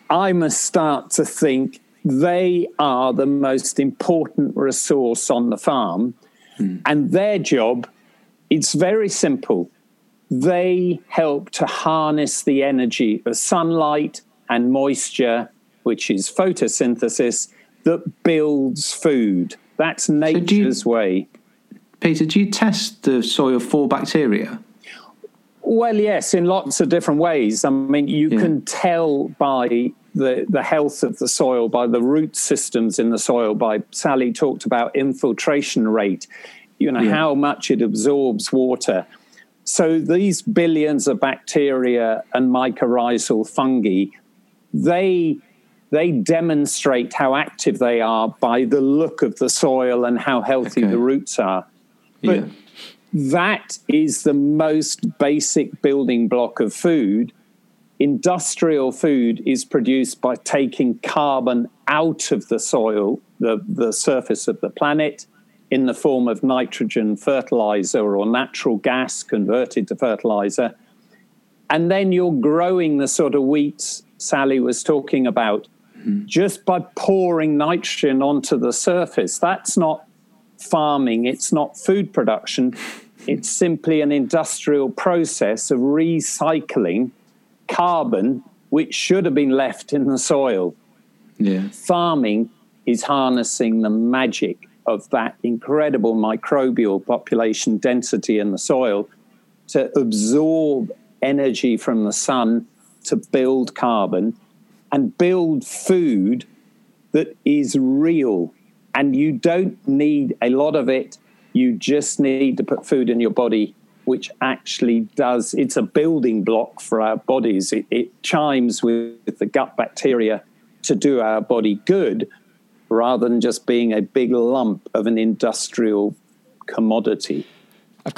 S5: I must start to think they are the most important resource on the farm. Hmm. And their job, it's very simple. They help to harness the energy of sunlight and moisture, which is photosynthesis, that builds food. That's nature's so you, way.
S1: Peter, do you test the soil for bacteria?
S5: Well, yes, in lots of different ways. I mean, you yeah. can tell by the, the health of the soil, by the root systems in the soil, by Sally talked about infiltration rate, you know, yeah. how much it absorbs water. So these billions of bacteria and mycorrhizal fungi, they they demonstrate how active they are by the look of the soil and how healthy okay. the roots are. But yeah. that is the most basic building block of food. Industrial food is produced by taking carbon out of the soil, the, the surface of the planet, in the form of nitrogen fertilizer or natural gas converted to fertilizer. And then you're growing the sort of wheats Sally was talking about mm. just by pouring nitrogen onto the surface. That's not farming, it's not food production, it's simply an industrial process of recycling carbon which should have been left in the soil.
S1: Yeah.
S5: Farming is harnessing the magic of that incredible microbial population density in the soil to absorb energy from the sun to build carbon and build food that is real and you don't need a lot of it. You just need to put food in your body, which actually does, it's a building block for our bodies. It, it chimes with the gut bacteria to do our body good rather than just being a big lump of an industrial commodity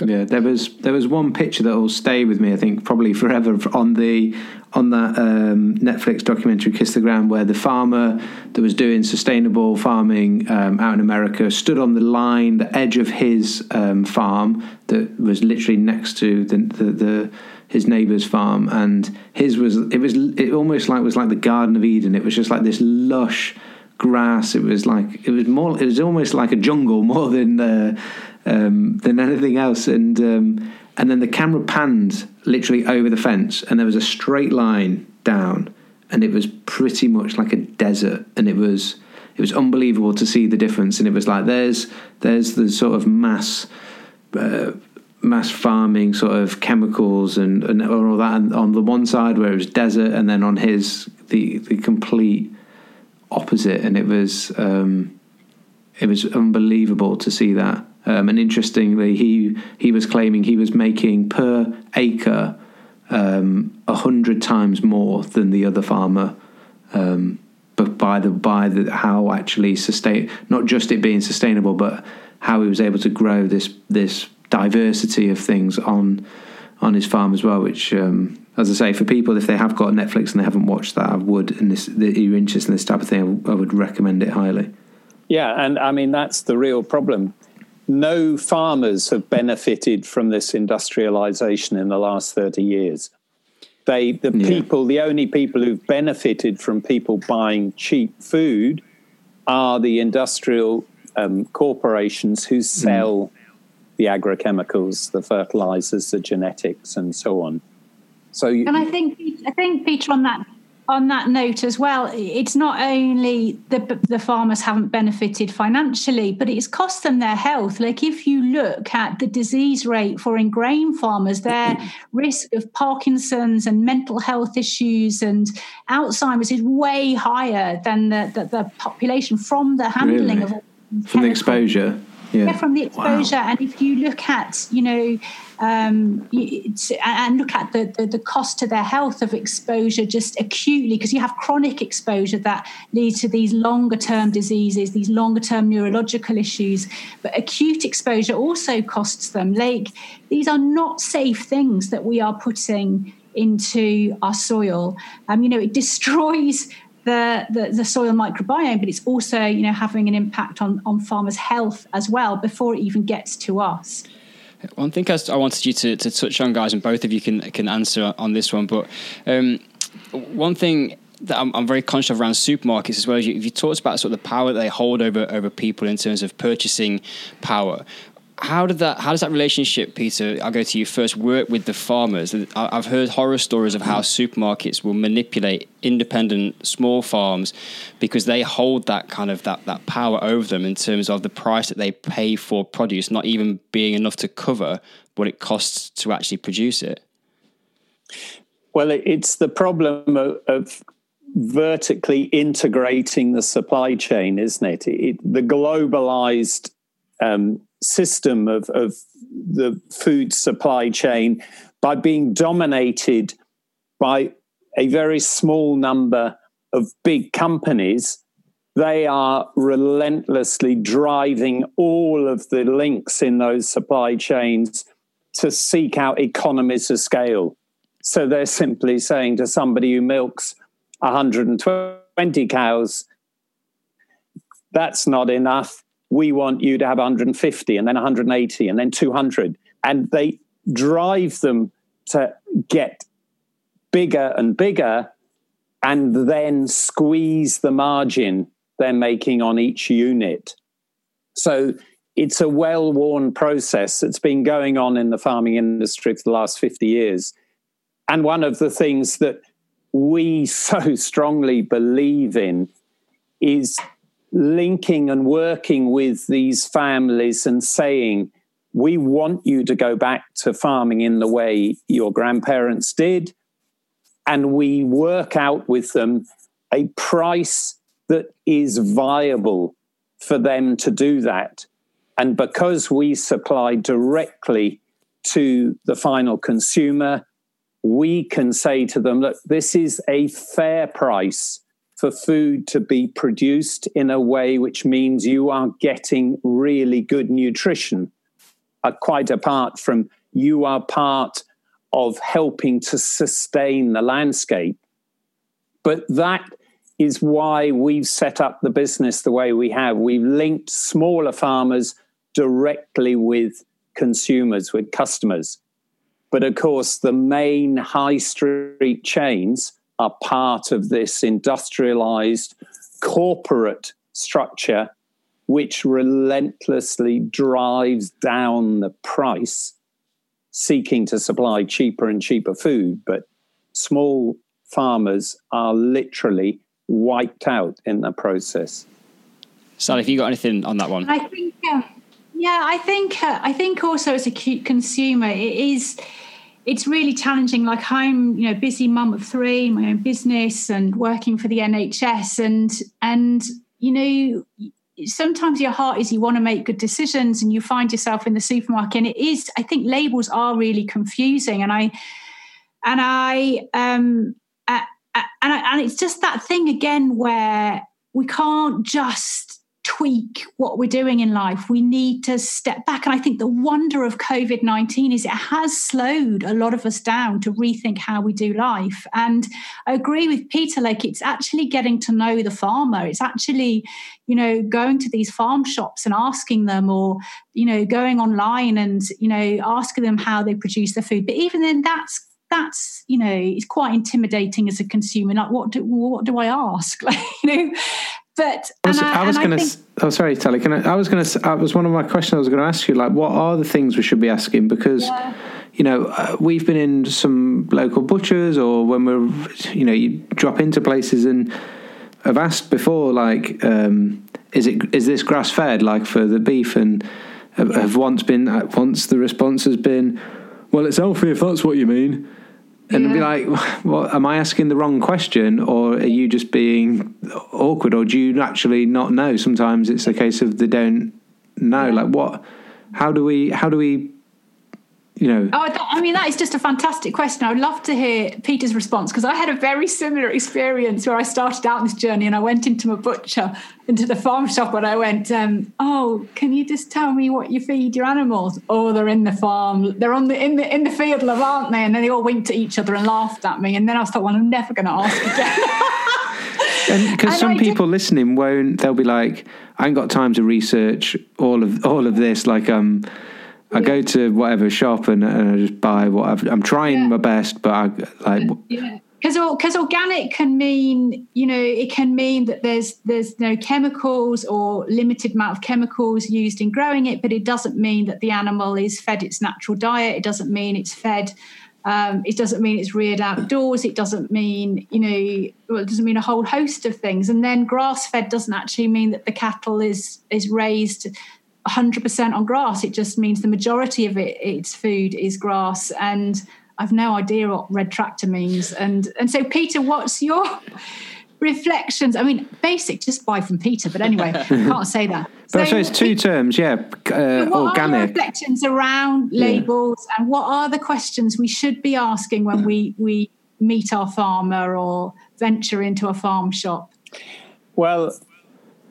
S1: yeah, there was there was one picture that will stay with me. I think probably forever on the on that um, Netflix documentary "Kiss the Ground," where the farmer that was doing sustainable farming um, out in America stood on the line, the edge of his um, farm that was literally next to the, the, the his neighbour's farm, and his was it was it almost like was like the Garden of Eden. It was just like this lush grass. It was like it was more. It was almost like a jungle more than. Uh, um, than anything else. And um, and then the camera panned literally over the fence, and there was a straight line down, and it was pretty much like a desert, and it was it was unbelievable to see the difference. And it was like there's there's the sort of mass. Uh, mass farming sort of chemicals and, and all that and on the one side where it was desert and then on his the the complete opposite, and it was um, it was unbelievable to see that. Um, and interestingly, he he was claiming he was making per acre um, a hundred times more than the other farmer. Um, but by the by the how actually sustain not just it being sustainable, but how he was able to grow this this diversity of things on on his farm as well. Which, um, as I say, for people if they have got Netflix and they haven't watched that, I would and this you're interested in this type of thing, I would recommend it highly.
S5: Yeah, and I mean that's the real problem. No farmers have benefited from this industrialization in the last 30 years. They, the yeah. people, the only people who've benefited from people buying cheap food are the industrial um, corporations who mm. sell mm. the agrochemicals, the fertilizers, the genetics, and so on.
S4: So, you, and I think I think Peter on that on that note as well, it's not only the the farmers haven't benefited financially, but it's cost them their health. Like if you look at the disease rate for in grain farmers, their risk of Parkinson's and mental health issues and Alzheimer's is way higher than the the, the population from the handling
S1: really? of from the exposure.
S4: Yeah. yeah. from the exposure. Wow. And if you look at, you know, um, and look at the, the, the, cost to their health of exposure just acutely, because you have chronic exposure that leads to these longer term diseases, these longer term neurological issues. But acute exposure also costs them. Like these are not safe things that we are putting into our soil. Um, you know, it destroys the, the, the, soil microbiome, but it's also you know having an impact on, on farmers' health as well before it even gets to us.
S3: One thing I, I wanted you to, to touch on, guys, and both of you can can answer on this one, but um, one thing that I'm, I'm, very conscious of around supermarkets as well. You, you talked about sort of the power that they hold over over people in terms of purchasing power how did that? How does that relationship, Peter? I'll go to you first. Work with the farmers. I've heard horror stories of how supermarkets will manipulate independent small farms because they hold that kind of that that power over them in terms of the price that they pay for produce, not even being enough to cover what it costs to actually produce it.
S5: Well, it's the problem of, of vertically integrating the supply chain, isn't it? it the globalized um, system of, of the food supply chain by being dominated by a very small number of big companies. They are relentlessly driving all of the links in those supply chains to seek out economies of scale. So they're simply saying to somebody who milks 120 cows, that's not enough we want you to have 150 and then 180 and then 200 and they drive them to get bigger and bigger and then squeeze the margin they're making on each unit. So it's a well-worn process that's been going on in the farming industry for the last 50 years. And one of the things that we so strongly believe in is linking and working with these families and saying, we want you to go back to farming in the way your grandparents did. And we work out with them a price that is viable for them to do that. And because we supply directly to the final consumer, we can say to them, look, this is a fair price for food to be produced in a way which means you are getting really good nutrition, uh, quite apart from you are part of helping to sustain the landscape. But that is why we've set up the business the way we have. We've linked smaller farmers directly with consumers, with customers. But of course, the main high street chains are part of this industrialized corporate structure which relentlessly drives down the price, seeking to supply cheaper and cheaper food. But small farmers are literally wiped out in the process.
S3: Sally, if you got anything on that one,
S4: I think, uh, yeah, I think, uh, I think also as a cute consumer, it is it's really challenging. Like I'm, you know, busy mum of three, my own business, and working for the NHS, and and you know, sometimes your heart is you want to make good decisions, and you find yourself in the supermarket, and it is. I think labels are really confusing, and I and I um uh, and I, and it's just that thing again where we can't just tweak what we're doing in life. We need to step back. And I think the wonder of COVID 19 is it has slowed a lot of us down to rethink how we do life. And I agree with Peter, like it's actually getting to know the farmer. It's actually, you know, going to these farm shops and asking them, or, you know, going online and, you know, asking them how they produce their food. But even then, that's that's you know it's quite intimidating as a consumer like what do what do i ask like you know but
S1: I was, I, I was going to. Oh, sorry, Tally. Can I? I was going to. I was one of my questions. I was going to ask you. Like, what are the things we should be asking? Because, yeah. you know, uh, we've been in some local butchers, or when we're, you know, you drop into places and have asked before, like, um, is it is this grass fed, like for the beef, and have, have once been uh, once the response has been, well, it's healthy if that's what you mean and yeah. be like, "Well, am I asking the wrong question, or are you just being awkward, or do you actually not know?" Sometimes it's a case of they don't know. Yeah. Like, what? How do we? How do we? You know.
S4: Oh, I mean, that is just a fantastic question. I would love to hear Peter's response because I had a very similar experience where I started out this journey and I went into my butcher into the farm shop and I went, um, "Oh, can you just tell me what you feed your animals?" Oh, they're in the farm. They're on the in the in the field, love, aren't they? And then they all winked at each other and laughed at me. And then I thought, "Well, I'm never going to ask
S1: again." because some I people did. listening won't. They'll be like, "I ain't got time to research all of all of this." Like, um. I yeah. go to whatever shop and, and I just buy whatever. I'm trying yeah. my best, but I like.
S4: Yeah because because organic can mean you know it can mean that there's there's no chemicals or limited amount of chemicals used in growing it but it doesn't mean that the animal is fed its natural diet it doesn't mean it's fed um, it doesn't mean it's reared outdoors it doesn't mean you know well, it doesn't mean a whole host of things and then grass fed doesn't actually mean that the cattle is is raised 100% on grass it just means the majority of it its food is grass and I've no idea what red tractor means. And and so Peter, what's your reflections? I mean, basic, just buy from Peter, but anyway, can't say that.
S1: So, so it's two terms, yeah. Uh,
S4: what
S1: organic.
S4: Are reflections around labels, yeah. and what are the questions we should be asking when we we meet our farmer or venture into a farm shop?
S5: Well,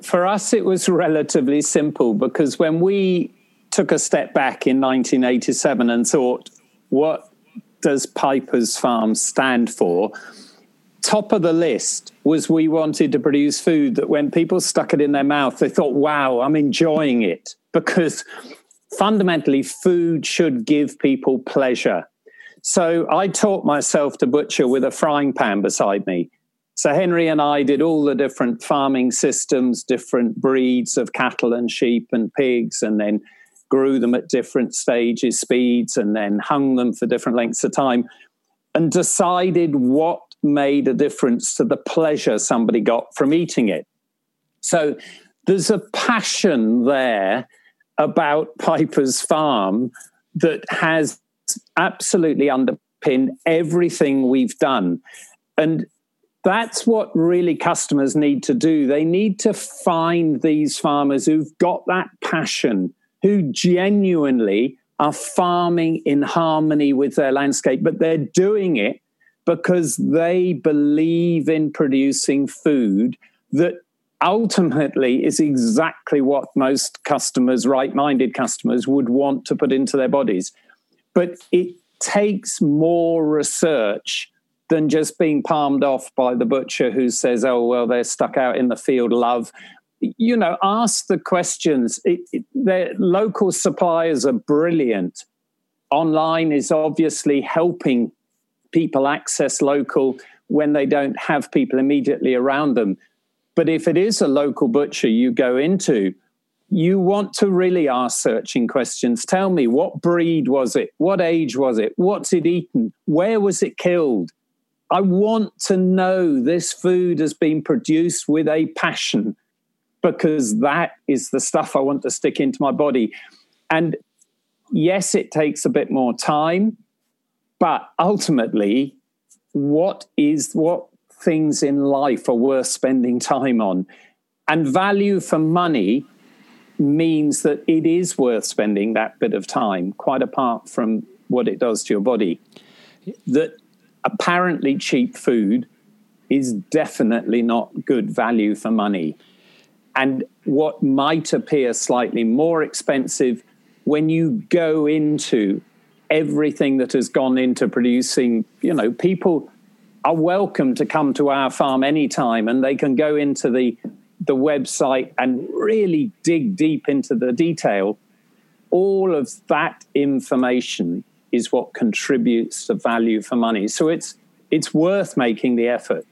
S5: for us, it was relatively simple because when we took a step back in 1987 and thought, what does Piper's Farm stand for? Top of the list was we wanted to produce food that when people stuck it in their mouth, they thought, wow, I'm enjoying it. Because fundamentally, food should give people pleasure. So I taught myself to butcher with a frying pan beside me. So Henri and I did all the different farming systems, different breeds of cattle and sheep and pigs, and then grew them at different stages, speeds, and then hung them for different lengths of time, and decided what made a difference to the pleasure somebody got from eating it. So there's a passion there about Piper's Farm that has absolutely underpinned everything we've done. And that's what really customers need to do. They need to find these farmers who've got that passion who genuinely are farming in harmony with their landscape, but they're doing it because they believe in producing food that ultimately is exactly what most customers, right minded customers, would want to put into their bodies. But it takes more research than just being palmed off by the butcher who says, oh, well, they're stuck out in the field, love you know, ask the questions. It, it, the local suppliers are brilliant. Online is obviously helping people access local when they don't have people immediately around them. But if it is a local butcher you go into, you want to really ask searching questions. Tell me, what breed was it? What age was it? What's it eaten? Where was it killed? I want to know this food has been produced with a passion because that is the stuff I want to stick into my body. And yes, it takes a bit more time, but ultimately, what is what things in life are worth spending time on? And value for money means that it is worth spending that bit of time, quite apart from what it does to your body. That apparently cheap food is definitely not good value for money. And what might appear slightly more expensive when you go into everything that has gone into producing, you know, people are welcome to come to our farm anytime and they can go into the the website and really dig deep into the detail. All of that information is what contributes the value for money. So it's it's worth making the effort.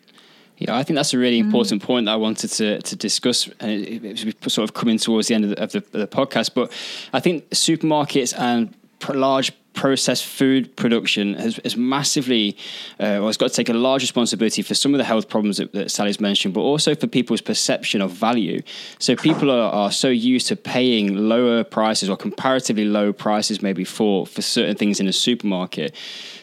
S3: Yeah, I think that's a really mm. important point that I wanted to to discuss. And it, it, sort of coming towards the end of the, of the, of the podcast, but I think supermarkets and large processed food production has, has massively, uh, well, it's got to take a large responsibility for some of the health problems that, that Sally's mentioned, but also for people's perception of value. So people are, are so used to paying lower prices or comparatively low prices, maybe for for certain things in a supermarket.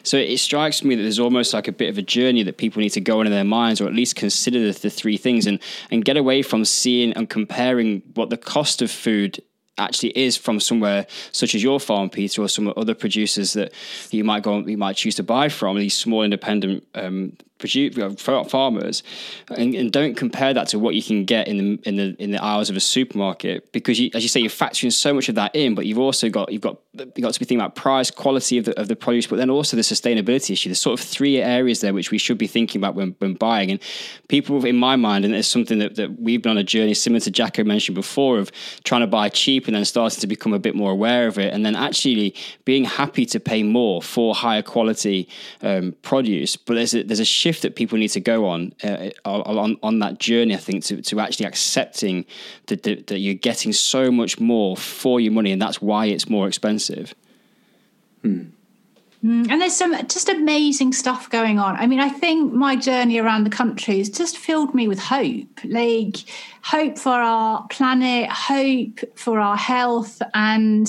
S3: So it strikes me that there's almost like a bit of a journey that people need to go on in their minds, or at least consider the, the three things, and and get away from seeing and comparing what the cost of food actually is from somewhere such as your farm, Peter, or some other producers that you might go, you might choose to buy from these small independent um, farmers, and, and, don't compare that to what you can get in the in the in the aisles of a supermarket because, you, as you say, you're factoring so much of that in, but you've also got you've got you've got to be thinking about price, quality of the of the produce, but then also the sustainability issue. There's sort of three areas there which we should be thinking about when, when buying. And people, in my mind, and it's something that, that we've been on a journey similar to Jacko mentioned before of trying to buy cheap and then starting to become a bit more aware of it, and then actually being happy to pay more for higher quality um, produce. But there's a, there's a shift that people need to go on uh, on on that journey. I think to, to actually accepting that, that, that you're getting so much more for your money, and that's why it's more expensive.
S4: Hmm. Mm, and there's some just amazing stuff going on. I mean, I think my journey around the country has just filled me with hope like hope for our planet, hope for our health, and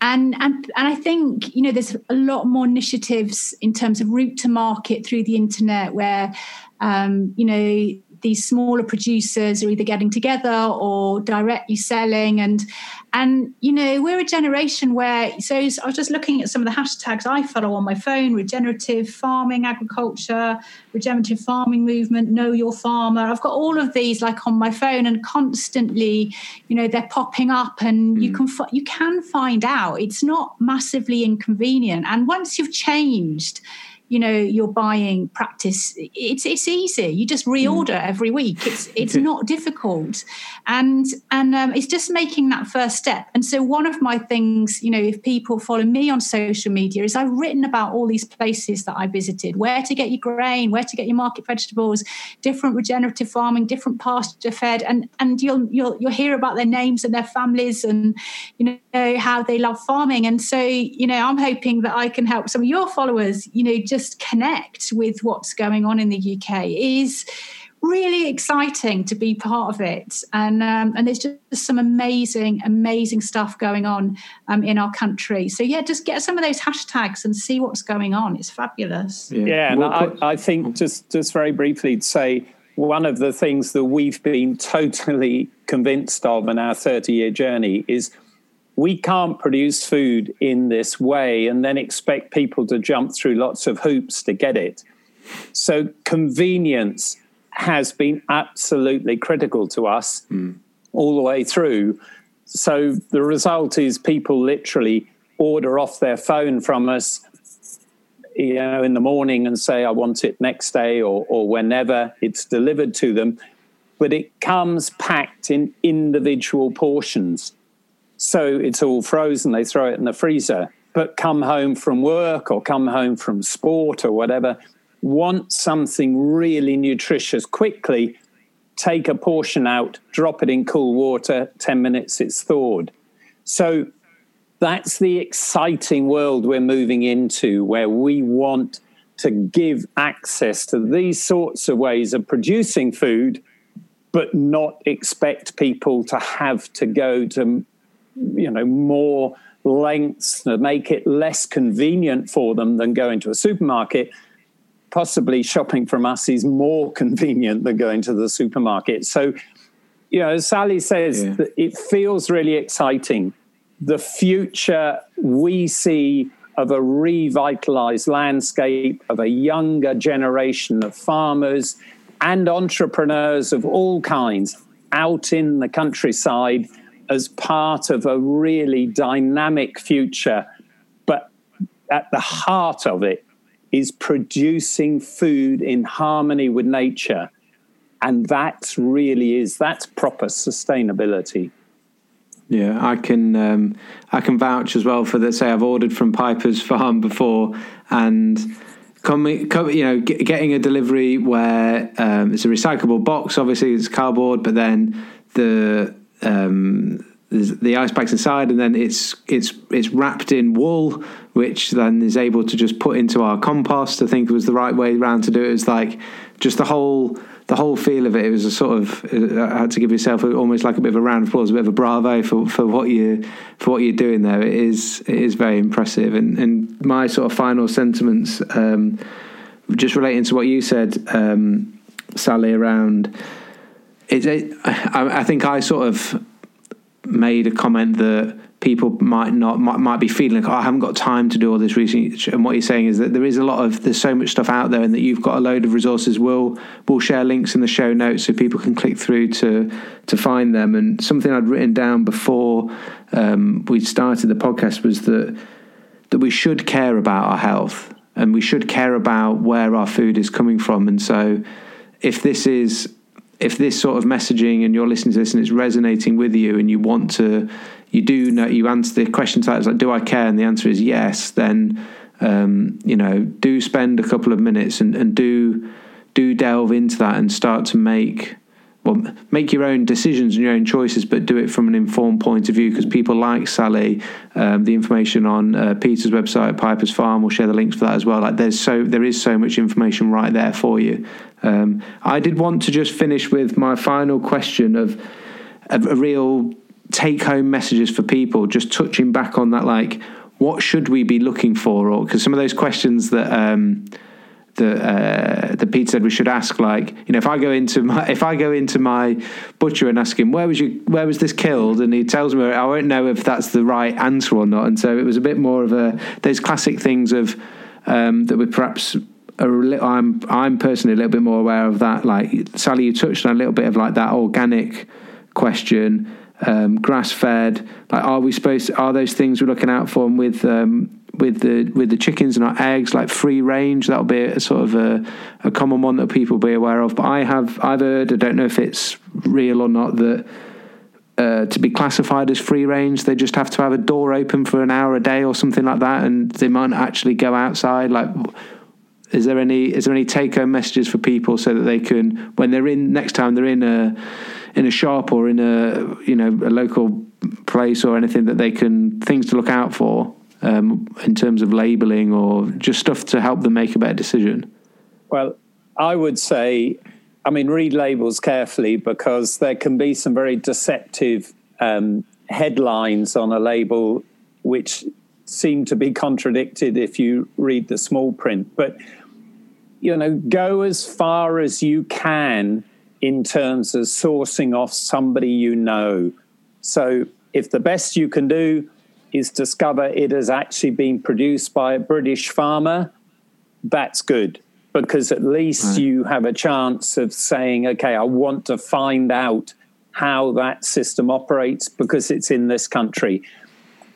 S4: and and and I think you know there's a lot more initiatives in terms of route to market through the internet where um, you know these smaller producers are either getting together or directly selling. And and you know we're a generation where so I was just looking at some of the hashtags I follow on my phone regenerative farming agriculture regenerative farming movement know your farmer. I've got all of these like on my phone and constantly you know they're popping up and mm. you can you can find out. It's not massively inconvenient. And once you've changed you know your buying practice it's it's easy. You just reorder mm. every week. It's it's not difficult. And and um, it's just making that first step. And so one of my things you know if people follow me on social media is i've written about all these places that i visited where to get your grain where to get your market vegetables different regenerative farming different pasture fed. And and you'll you'll you'll hear about their names and their families and you know how they love farming. And so you know i'm hoping that i can help some of your followers you know just just connect with what's going on in the UK is really exciting to be part of it. And um, and there's just some amazing, amazing stuff going on um, in our country. So yeah, just get some of those hashtags and see what's going on. It's fabulous.
S5: Yeah, yeah and I, I think just just very briefly to say one of the things that we've been totally convinced of in our 30 year journey is we can't produce food in this way and then expect people to jump through lots of hoops to get it. So, convenience has been absolutely critical to us mm. all the way through. So, the result is people literally order off their phone from us you know in the morning and say i want it next day or, or whenever it's delivered to them but it comes packed in individual portions so it's all frozen. They throw it in the freezer. But come home from work or come home from sport or whatever, want something really nutritious quickly, take a portion out, drop it in cool water, 10 minutes it's thawed. So that's the exciting world we're moving into where we want to give access to these sorts of ways of producing food, but not expect people to have to go to you know more lengths to make it less convenient for them than going to a supermarket, possibly shopping from us is more convenient than going to the supermarket. So, you know, as Sally says, yeah. it feels really exciting. The future we see of a revitalized landscape, of a younger generation of farmers and entrepreneurs of all kinds out in the countryside as part of a really dynamic future. But at the heart of it is producing food in harmony with nature. And that really is, that's proper sustainability.
S1: Yeah, I can um, I can vouch as well for that. Say I've ordered from Piper's Farm before, and coming, you know, get, getting a delivery where um, it's a recyclable box. Obviously, it's cardboard, but then the um, the ice packs inside, and then it's it's it's wrapped in wool, which then is able to just put into our compost. I think it was the right way around to do it. It's like just the whole the whole feel of it. It was a sort of I had to give yourself almost like a bit of a round of applause, a bit of a bravo for, for what you for what you're doing there. It is it is very impressive. And and my sort of final sentiments, um, just relating to what you said, um, Sally, around. It, I, I think I sort of made a comment that people might not might, might be feeling like oh, I haven't got time to do all this research. And what you're saying is that there is a lot of there's so much stuff out there, and that you've got a load of resources. We'll we'll share links in the show notes so people can click through to to find them. And something I'd written down before um, we started the podcast was that that we should care about our health and we should care about where our food is coming from. And so if this is if this sort of messaging and you're listening to this and it's resonating with you and you want to you do know you answer the question to that like do I care? and the answer is yes then um, you know do spend a couple of minutes and, and do do delve into that and start to make well, make your own decisions and your own choices, but do it from an informed point of view. Because people like Sally, um, the information on uh, Peter's website, Piper's Farm, we'll share the links for that as well. Like there's so there is so much information right there for you. Um, I did want to just finish with my final question of, a real take home messages for people, just touching back on that, like what should we be looking for, or because some of those questions that. Um, that uh, that Pete said we should ask. Like, you know, if I go into my if I go into my butcher and ask him where was you where was this killed, and he tells me, I won't know if that's the right answer or not. And so it was a bit more of a those classic things of um, that we perhaps. Little, I'm I'm personally a little bit more aware of that. Like Sally, you touched on a little bit of like that organic question, um, grass fed. Like, are we supposed? Are those things we're looking out for And with um, with the with the chickens and our eggs, like free range. That'll be a sort of a, a common one that people be aware of. But I have I've heard I don't know if it's real or not that. Uh, to be classified as free range, they just have to have a door open for an hour a day or something like that, and they might actually go outside. Like, is there any is there any take home messages for people so that they can when they're in next time they're in a in a shop or in a you know a local place or anything that they can things to look out for um, in terms of labeling or just stuff to help them make a better decision?
S5: Well, I would say, I mean, read labels carefully because there can be some very deceptive um, headlines on a label which seem to be contradicted if you read the small print. But, you know, go as far as you can in terms of sourcing off somebody you know. So if the best you can do is discover it has actually been produced by a British farmer, that's good because at least right. you have a chance of saying, okay, I want to find out how that system operates because it's in this country.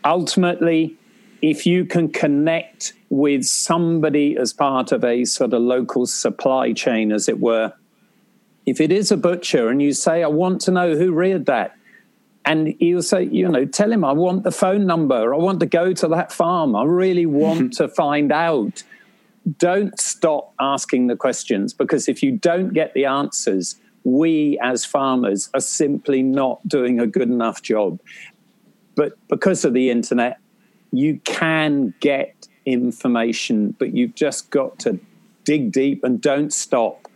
S5: Ultimately, if you can connect with somebody as part of a sort of local supply chain, as it were, if it is a butcher and you say, I want to know who reared that, and he'll say, you know, tell him I want the phone number. I want to go to that farm. I really want to find out. Don't stop asking the questions because if you don't get the answers, we as farmers are simply not doing a good enough job. But because of the internet, you can get information, but you've just got to dig deep and don't stop.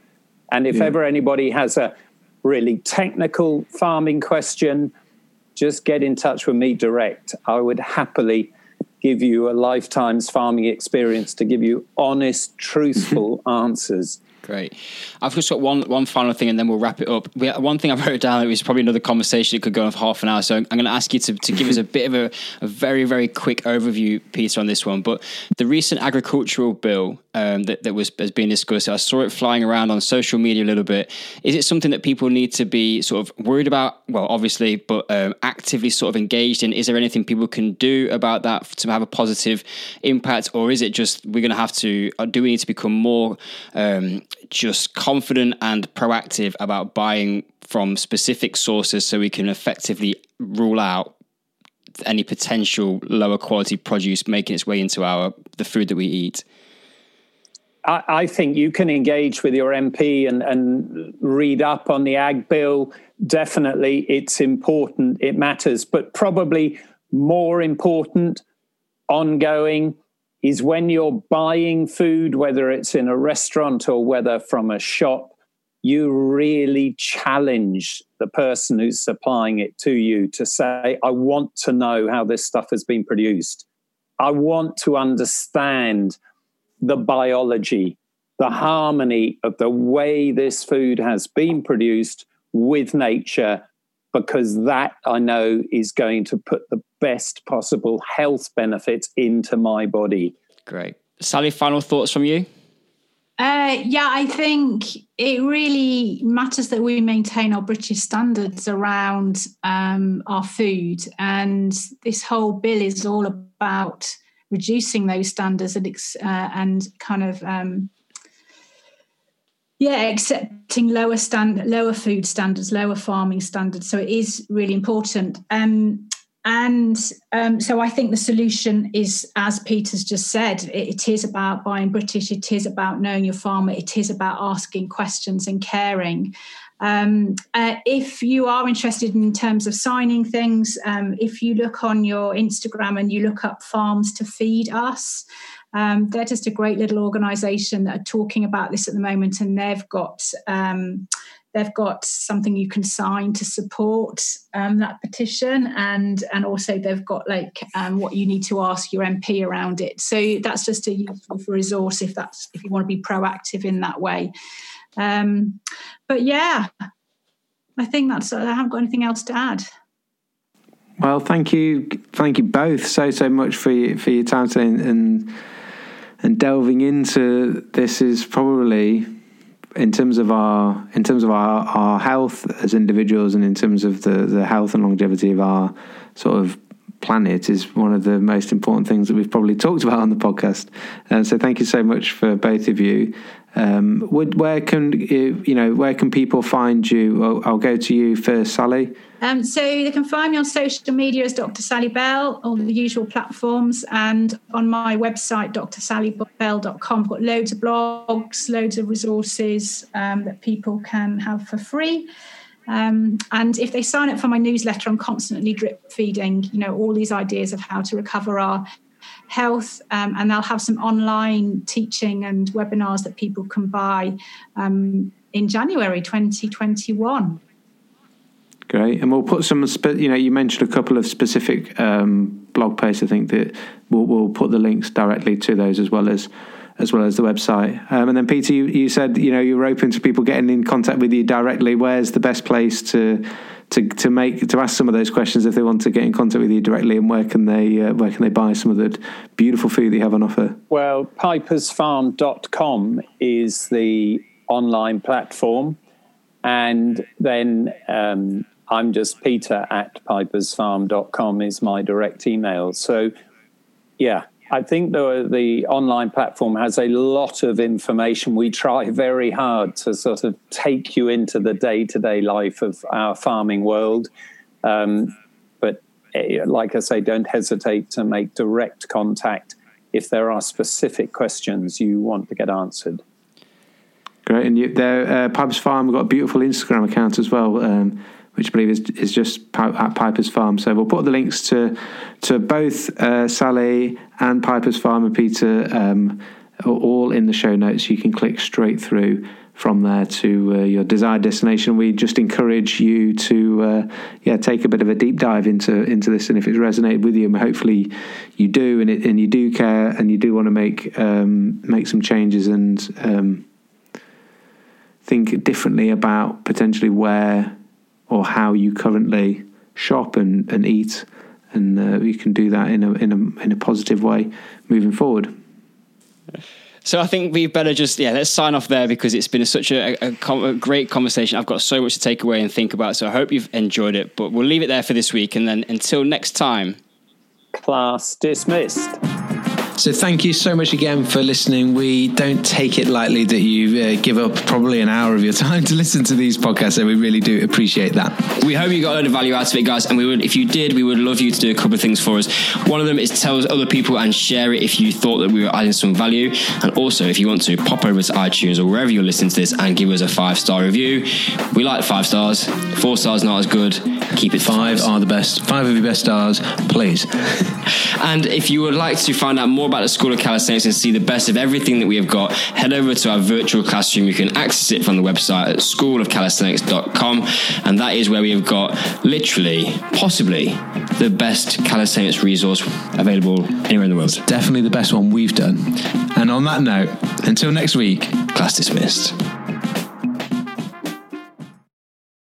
S5: And if yeah. ever anybody has a really technical farming question, just get in touch with me direct. I would happily give you a lifetime's farming experience to give you honest, truthful answers
S3: Great. I've just got one one final thing, and then we'll wrap it up. We, one thing I wrote down that was probably another conversation. that could go on for half an hour. So I'm going to ask you to, to give us a bit of a, a, very very quick overview, Peter, on this one. But the recent agricultural bill um, that that was has been discussed, I saw it flying around on social media a little bit. Is it something that people need to be sort of worried about? Well, obviously, but um, actively sort of engaged in. Is there anything people can do about that to have a positive impact, or is it just we're going to have to? Do we need to become more um, just confident and proactive about buying from specific sources so we can effectively rule out any potential lower quality produce making its way into our the food that we eat
S5: I, I think you can engage with your MP and, and read up on the ag bill. Definitely, it's important, it matters, but probably more important, ongoing, is when you're buying food, whether it's in a restaurant or whether from a shop, you really challenge the person who's supplying it to you to say, I want to know how this stuff has been produced. I want to understand the biology, the harmony of the way this food has been produced with nature because that I know is going to put the best possible health benefits into my body.
S3: Great. Sally, final thoughts from you?
S4: Uh, yeah, I think it really matters that we maintain our British standards around um, our food. And this whole bill is all about reducing those standards and, uh, and kind of um, yeah, accepting lower stand, lower food standards, lower farming standards. So it is really important. Um, and um, so I think the solution is, as Peter's just said, it, it is about buying British. It is about knowing your farmer. It is about asking questions and caring. Um, uh, if you are interested in terms of signing things, um, if you look on your Instagram and you look up Farms to Feed Us, um, they're just a great little organisation that are talking about this at the moment, and they've got um, they've got something you can sign to support um, that petition, and and also they've got like um, what you need to ask your MP around it. So that's just a useful resource if that's if you want to be proactive in that way. Um, but yeah, I think that's. I haven't got anything else to add.
S1: Well, thank you, thank you both so so much for your, for your time today and, and delving into this is probably in terms of our in terms of our, our health as individuals and in terms of the, the health and longevity of our sort of planet is one of the most important things that we've probably talked about on the podcast. And so thank you so much for both of you. Um, would, where can you know where can people find you? I'll, I'll go to you first, Sally.
S4: Um, so they can find me on social media as Dr. Sally Bell, all the usual platforms, and on my website, drsallybell.com. I've got loads of blogs, loads of resources um, that people can have for free. Um, and if they sign up for my newsletter, I'm constantly drip feeding, you know, all these ideas of how to recover our health, um, and they'll have some online teaching and webinars that people can buy um, in January 2021.
S1: Great, and we'll put some. You know, you mentioned a couple of specific um, blog posts. I think that we'll, we'll put the links directly to those as well as as well as the website. Um, and then Peter, you, you said you know you were open to people getting in contact with you directly. Where's the best place to to to make to ask some of those questions if they want to get in contact with you directly, and where can they uh, where can they buy some of the beautiful food that you have on offer?
S5: Well, pipersfarm.com is the online platform, and then um, I'm just Peter at pipersfarm.com is my direct email. So, yeah, I think the, the online platform has a lot of information. We try very hard to sort of take you into the day to day life of our farming world. Um, but eh, like I say, don't hesitate to make direct contact if there are specific questions you want to get answered.
S1: Great. And you, there, uh, Pipers Farm, got a beautiful Instagram account as well. Um, which I believe is, is just at Piper's Farm. So we'll put the links to to both uh, Sally and Piper's Farm and Peter um, all in the show notes. You can click straight through from there to uh, your desired destination. We just encourage you to uh, yeah take a bit of a deep dive into into this, and if it's resonated with you, and hopefully you do, and it, and you do care, and you do want to make um, make some changes and um, think differently about potentially where or how you currently shop and, and eat, and uh, you can do that in a in a in a positive way moving forward.
S6: So I think we better just yeah let's sign off there because it's been such a, a, a, great conversation. I've got so much to take away and think about. So I hope you've enjoyed it. But we'll leave it there for this week, and then until next time.
S5: Class dismissed.
S1: So thank you so much again for listening. We don't take it lightly that you uh, give up probably an hour of your time to listen to these podcasts. So we really do appreciate that.
S6: We hope you got a lot of value out of it, guys. And we would, if you did, we would love you to do a couple of things for us. One of them is tell other people and share it if you thought that we were adding some value. And also, if you want to pop over to iTunes or wherever you're listening to this and give us a five star review. We like five stars. Four stars not as good. Keep it
S1: five are the best. Five of your best stars, please.
S6: and if you would like to find out more about the School of Calisthenics and see the best of everything that we have got, head over to our virtual classroom. You can access it from the website at schoolofcalisthenics.com, and that is where we have got literally, possibly, the best calisthenics resource available anywhere in the world.
S1: Definitely the best one we've done. And on that note, until next week,
S6: class dismissed.